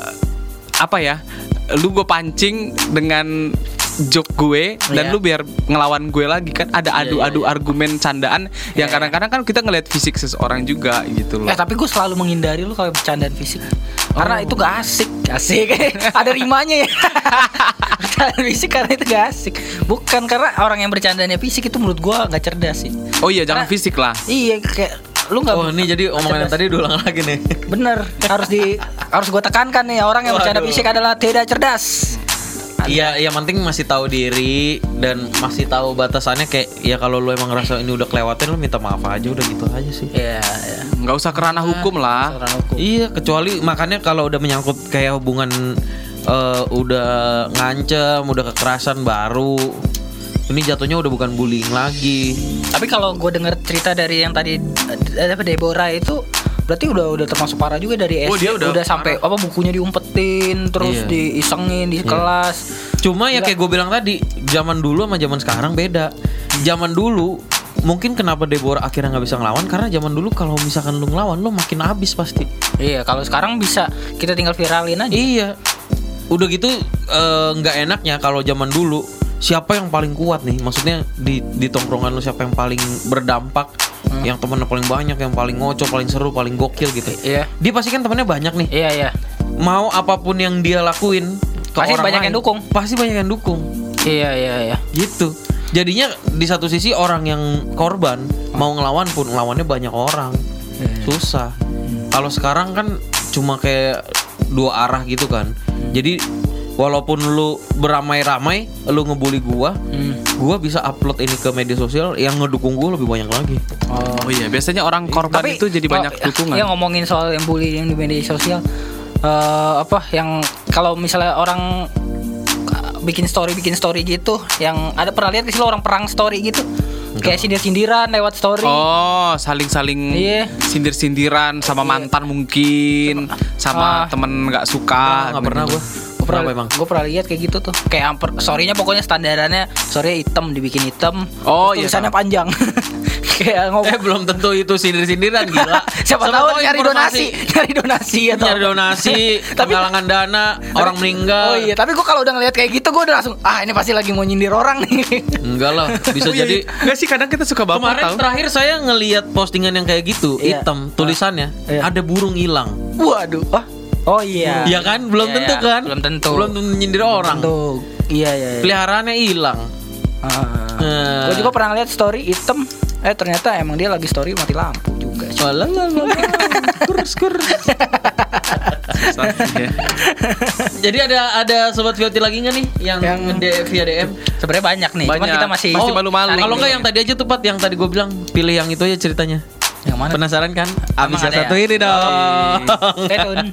apa ya? Lu gue pancing dengan joke gue dan Iya. lu biar ngelawan gue lagi kan ada Iya, adu-adu iya, iya. argumen candaan yang kadang-kadang kan kita ngelihat fisik seseorang juga gitu loh. Eh tapi gue selalu menghindari lu kalau bercandaan fisik Karena Oh. itu gak asik Asik Ada rimanya ya Bercandaan fisik karena itu gak asik Bukan karena orang yang bercandanya fisik itu menurut gue gak cerdas sih Oh iya jangan Karena- fisik lah. Iya kayak Lu gak Oh, ini jadi omongan yang tadi diulang lagi nih. Bener Harus di Harus gue tekankan nih Orang yang bercanda fisik adalah tidak cerdas Iya, yang penting masih tahu diri dan masih tahu batasannya kayak ya kalau lu emang ngerasa ini udah kelewatin lu minta maaf aja udah gitu aja sih. Iya iya nggak usah kerana hukum lah. Aturan hukum. Iya, kecuali makanya kalau udah menyangkut kayak hubungan eh, udah ngancem, udah kekerasan baru. Ini jatuhnya udah bukan bullying lagi. Tapi kalau gue denger cerita dari yang tadi eh, apa Deborah itu berarti udah udah termasuk parah juga dari Oh, SD dia udah sampai apa bukunya diumpetin terus Iya. diisengin di Iya. kelas. Cuma ya kayak gue bilang tadi, zaman dulu sama zaman sekarang beda. Zaman dulu mungkin kenapa Deborah akhirnya nggak bisa ngelawan karena zaman dulu kalau misalkan lu ngelawan lu makin habis pasti. Iya, kalau sekarang bisa kita tinggal viralin aja. Iya. Udah gitu eh, nggak enaknya kalau zaman dulu siapa yang paling kuat nih? Maksudnya di di tongkrongan lu siapa yang paling berdampak? Yang temennya paling banyak, yang paling ngoco, paling seru, paling gokil gitu. Iya. Dia pasti kan temennya banyak nih. Iya, iya. Mau apa pun yang dia lakuin ke Pasti orang banyak lain, yang dukung. Pasti banyak yang dukung. Iya, iya, iya. Gitu. Jadinya di satu sisi orang yang korban mau ngelawan pun ngelawannya banyak orang. Susah. Kalau sekarang kan cuma kayak dua arah gitu kan. Jadi walaupun lu beramai-ramai lu ngebully gua, Hmm. gua bisa upload ini ke media sosial yang ngedukung gua lebih banyak lagi. Oh iya, biasanya orang korban itu jadi kalau- banyak dukungan. Ya ngomongin soal yang bully yang di media sosial eh, apa yang kalau misalnya orang eh, bikin story bikin story gitu yang ada pernah lihat sih lo orang perang story gitu kayak sindir-sindiran lewat story Oh, saling-saling Iya. sindir-sindiran sama mantan mungkin, sama temen nggak suka. Nggak pernah gua. gue pernah, Kenapa emang? gue pernah lihat kayak gitu tuh kayak amper storynya pokoknya standarannya story hitam dibikin hitam Oh, iya, tulisannya tahu. panjang kayak ngomong Eh belum tentu itu sindir-sindiran gila. siapa tahu nyari donasi nyari donasi atau Nyari donasi, Tapi- penggalangan dana, orang meninggal. Oh iya, tapi gue kalau udah ngeliat kayak gitu gue udah langsung ah ini pasti lagi mau nyindir orang nih. Enggak lah, bisa Oh, iya, jadi iya. Nggak sih kadang kita suka baper Kemarin tahu. terakhir saya ngelihat postingan yang kayak gitu, Iya. hitam tulisannya Iya. ada burung hilang. Waduh. Oh, oh iya. Iya kan? Belum Iya, tentu iya. kan? Belum tentu. Belum tentu nyindir orang. Tentu. Iya iya. iya. Peliharaannya hilang. Eh. gue juga pernah lihat story hitam. Eh ternyata emang dia lagi story mati lampu juga. Walah, lah, lah, lah. Skur, skur. Iya. Jadi ada ada sobat Vioti lagi nggak nih yang, Yang- nge- via DM? Sebenarnya banyak nih. Cuman Banyak. kita masih Masih malu-malu. cari Kalau dulu. nggak yang tadi aja tuh Pat, yang tadi gue bilang pilih yang itu aja ceritanya. Yang mana? Penasaran kan? Abis yang satu ya? ini dong. Stay tune.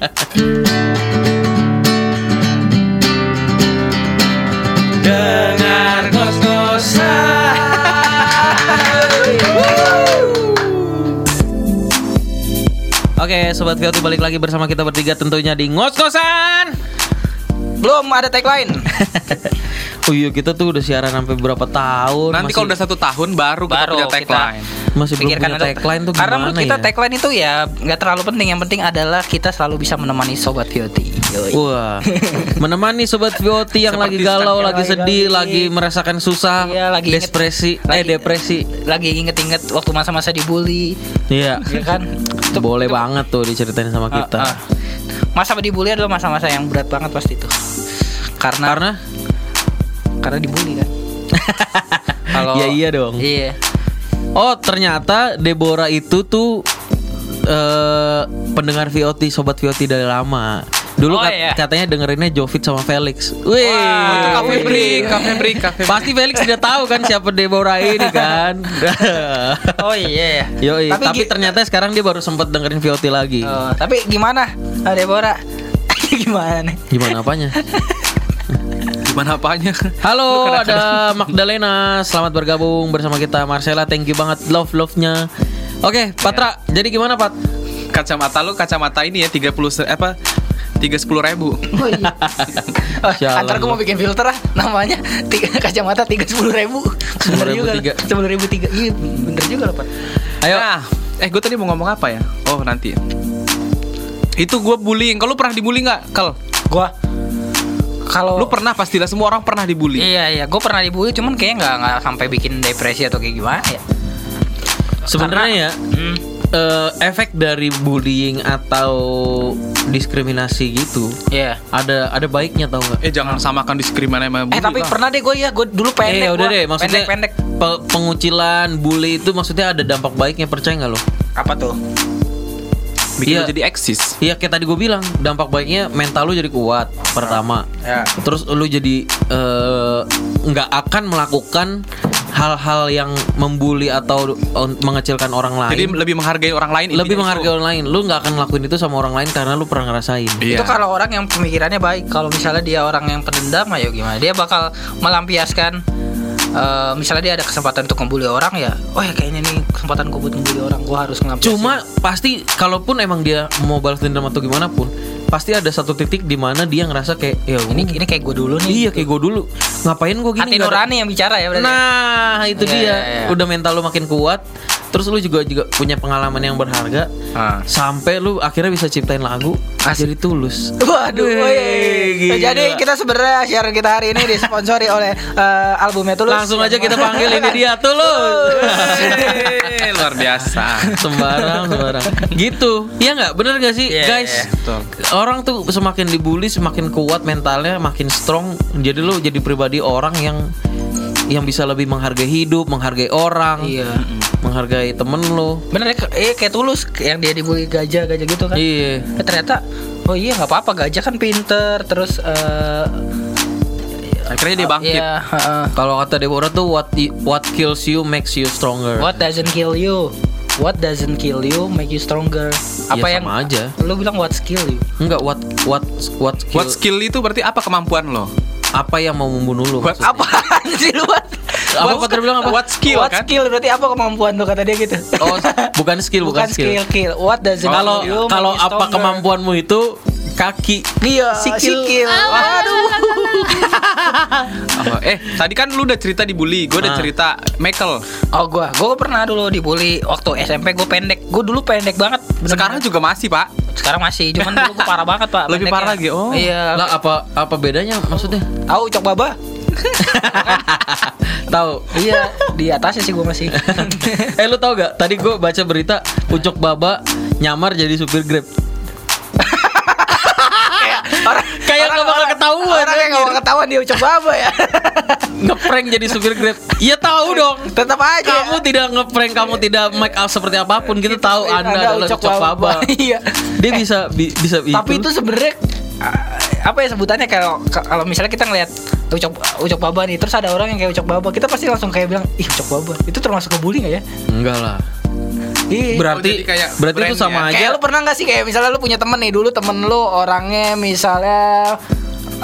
Dengar ngos-ngosan. Oke, sobat Vioti balik lagi bersama kita bertiga tentunya di ngos-ngosan. Belum ada tagline. Oh iya, kita tuh udah siaran sampai berapa tahun. Nanti masih- kalau udah satu tahun baru, kita Baru punya kita tagline. masih belum Pikirkan punya tagline tuh Karena gimana menurut kita ya? tagline itu ya nggak terlalu penting. Yang penting adalah kita selalu bisa menemani sobat Vioti. Wah, menemani sobat Vioti yang lagi galau, lagi lagi- sedih, lagi- lagi merasakan susah, Iya, lagi inget- depresi, eh lagi- depresi. Lagi inget-inget waktu masa-masa dibully, Iya. ya kan? Boleh banget tuh diceritain sama Ah, kita. ah. Masa dibully adalah masa-masa yang berat banget pasti itu. Karena Karena karena dibully kan. Kalau Ya iya dong. Iya. oh ternyata Deborah itu tuh eh pendengar VOT, sobat VOT dari lama. Dulu Oh, kat- iya. katanya dengerinnya Jovit sama Felix. Wih. Itu kafe break, kafe break, kafe break. Pasti Felix tidak tahu kan siapa Deborah ini kan. Oh iya ya. Yoi, tapi, gi- ternyata sekarang dia baru sempat dengerin VOT lagi. Oh, tapi gimana? Ah, Deborah? gimana nih? Gimana apanya? Gimana apanya? Halo, ada Magdalena. Selamat bergabung bersama kita. Marcella, thank you banget love love-nya. Oke, Patra. Jadi gimana, Pat? Kacamata lu kacamata ini ya 30 se- apa? 30 ribu Oh iya. Antar gue mau bikin filter ah namanya tiga kacamata tiga sepuluh ribu 10.000 juga tiga. sepuluh ribu tiga iya bener juga loh pak Ayo. Nah, eh gue tadi mau ngomong apa ya? Oh nanti Itu gue bullying Kalau lu pernah dibully nggak? Kal gue kalau Lu pernah pastilah semua orang pernah dibully. Iya iya. Gue pernah dibully cuman kayaknya nggak nggak sampai bikin depresi atau kayak gimana ya. Sebenarnya ya, hmm, eh, efek dari bullying atau diskriminasi gitu iya. ada ada baiknya tau nggak? Eh jangan samakan diskriminasi sama bully eh tapi lah. pernah deh gue ya gue dulu pendek eh udah deh, maksudnya pendek pendek pe- pengucilan, bully itu maksudnya ada dampak baiknya percaya nggak lo? apa tuh Bikin Iya. lu jadi eksis Iya kayak tadi gue bilang dampak baiknya mental lu jadi kuat pertama. ya Terus lu jadi eh, nggak akan melakukan hal-hal yang membuli atau on- mengecilkan orang lain. Jadi lebih menghargai orang lain lebih menghargai orang lain. Lu nggak akan ngelakuin itu sama orang lain karena lu pernah ngerasain. Iya. Itu kalau orang yang pemikirannya baik. Kalau misalnya dia orang yang pendendam, ayo gimana? Dia bakal melampiaskan. Eh, misalnya dia ada kesempatan untuk ngebully orang ya, oh ya kayaknya nih kesempatan gue buat ngebully orang, gue harus ngelampiasin. Cuma pasti kalaupun emang dia mau balas dendam atau gimana pun, pasti ada satu titik di mana dia ngerasa kayak ya ini ini kayak gue dulu nih. iya kayak gue dulu. Ngapain gue gini? Hati nurani yang bicara ya berarti. Nah, itu Iya, dia. iya, iya. Udah mental lu makin kuat. Terus lu juga juga punya pengalaman yang berharga. Ah. Sampai lu akhirnya bisa ciptain lagu jadi tulus. Waduh, woi. gila. Jadi kita sebenarnya siaran kita hari ini disponsori oleh eh, albumnya Tulus. Langsung aja kita panggil ini dia tulus. Luar biasa. sembarang sembarang. Gitu. Iya nggak? Bener gak sih, Iya, guys? iya, betul. Orang tuh semakin dibully semakin kuat mentalnya, makin strong. Jadi lu jadi pribadi orang yang yang bisa lebih menghargai hidup, menghargai orang, Iya. Menghargai temen lu. Bener ya, eh kayak Tulus yang dia dibully gajah-gajah gitu kan. Iya. Eh, ternyata oh iya nggak apa-apa gajah kan pinter terus eh Akhirnya dia bangkit. Iya, heeh. Kalau kata Deborah tuh what what kills you makes you stronger. What doesn't kill you? What doesn't kill you make you stronger? Apa Ya, yang sama aja. Lu bilang what skill you? Enggak what what what skill, What skill itu berarti apa kemampuan lo? apa yang mau membunuh maksudnya? Apaan sih lu? What, Apa Patrick bilang apa? What skill what kan? skill berarti apa kemampuan tuh kata dia gitu. Oh, bukan skill, bukan, bukan skill. kill. What Kalau kill you kalau you apa stronger. kemampuanmu itu kaki. Iya, Sikil. sikil. Waduh. Oh, eh, tadi kan lu udah cerita dibully, gue udah Ah. cerita Michael. Oh gua, gua pernah dulu dibully waktu SMP gue pendek. Gue dulu pendek banget. bener-bener. Sekarang juga masih, Pak. sekarang masih, cuman dulu gue parah banget pak. Lebih pendeknya. parah lagi, oh. Iya. Lah apa apa bedanya maksudnya? Tahu cok baba? Tahu. iya, di atasnya sih gue masih. eh lu tau gak? Tadi gue baca berita Ucok Baba nyamar jadi supir Grab. orang Kayak nggak bakal ketahuan, Orang yang nggak bakal ketahuan dia ucap baba ya. Ngeprank jadi supir Grab. Iya tahu dong. Tetap aja. Kamu tidak ngeprank, kamu tidak make up seperti apa pun. Kita tahu Anda, adalah Ucok Baba. Iya. Dia bisa bi- bisa Tapi itu sebenarnya apa ya sebutannya kalau kalau misalnya kita ngelihat ucok ucok baba nih terus ada orang yang kayak ucok baba kita pasti langsung kayak bilang ih ucok baba itu termasuk ngebully nggak ya enggak lah. Iya. Berarti jadi kayak berarti itu sama ya. aja. Kayak lu pernah gak sih kayak misalnya lu punya temen nih dulu temen lu orangnya misalnya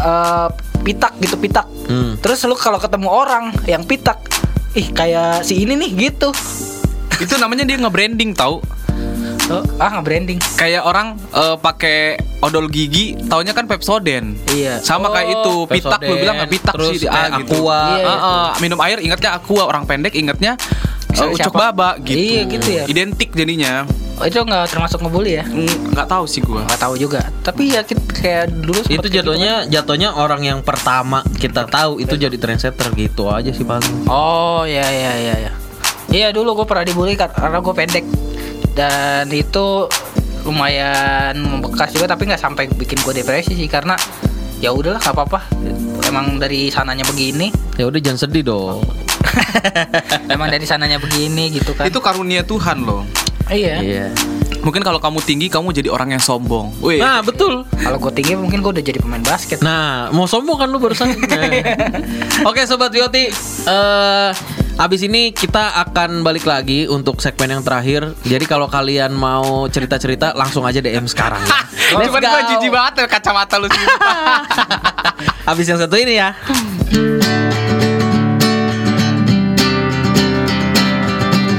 eh pitak gitu pitak. Hmm. Terus lu kalau ketemu orang yang pitak, ih kayak si ini nih gitu. Itu namanya dia nge-branding tau Oh, ah nggak branding. Kayak orang eh, pakai odol gigi, taunya kan Pepsodent. Iya. Sama kayak Oh, itu, pitak lu bilang nggak pitak terus sih kayak ah, gitu. Aqua. Iya, iya. Ah, ah, minum air ingatnya aqua, orang pendek ingatnya eh, Misalnya ucok siapa? baba gitu. Iya, gitu ya. Identik jadinya. Oh, itu nggak termasuk ngebully ya? Mm, Nggak tahu sih gua. Nggak tahu juga. Tapi ya kita kayak dulu itu kayak gitu jatuhnya jatuhnya orang yang pertama kita tahu itu jadi trendsetter gitu aja sih paling. kan. Oh ya ya ya ya. Iya dulu gue pernah dibully kar- karena gue pendek dan itu lumayan membekas juga tapi nggak sampai bikin gue depresi sih karena ya udahlah nggak apa-apa emang dari sananya begini Ya udah jangan sedih dong. emang dari sananya begini gitu kan Itu karunia Tuhan loh. iya Iya. Mungkin kalau kamu tinggi kamu jadi orang yang sombong. Wih. Nah, betul. Kalau gue tinggi mungkin gue udah jadi pemain basket. Nah, mau sombong kan lu barusan. Nah. Oke, sobat Vioti, eh abis ini kita akan balik lagi untuk segmen yang terakhir. Jadi kalau kalian mau cerita-cerita langsung aja DM sekarang. ya. Let's Cuman go. gue jijik banget ya kacamata lu sih. Habis yang satu ini ya.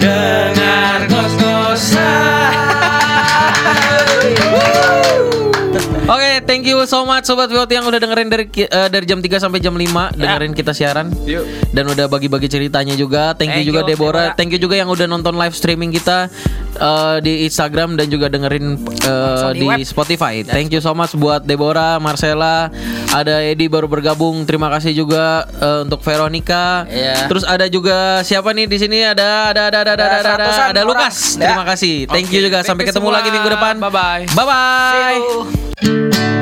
Dengar Oke, thank you so much sobat VOT yang udah dengerin dari eh, dari jam 3 sampai jam 5 dengerin kita siaran. Yuk. Dan udah bagi-bagi ceritanya juga. Thank, you Thank juga you, Deborah. Deborah. Thank you juga yang udah nonton live streaming kita eh, di Instagram dan juga dengerin Langsung di di. Spotify. Thank you so much buat Deborah, Marcella, ada Edi baru bergabung. Terima kasih juga eh, untuk Veronica. Iya. Terus ada juga siapa nih di sini? Ada ada ada ada ada Ada ada, ada, ada. Lukas. Ya. Terima kasih. Thank you Oke, juga. thank Sampai you ketemu semua. lagi minggu depan. Bye-bye. Bye bye. See you.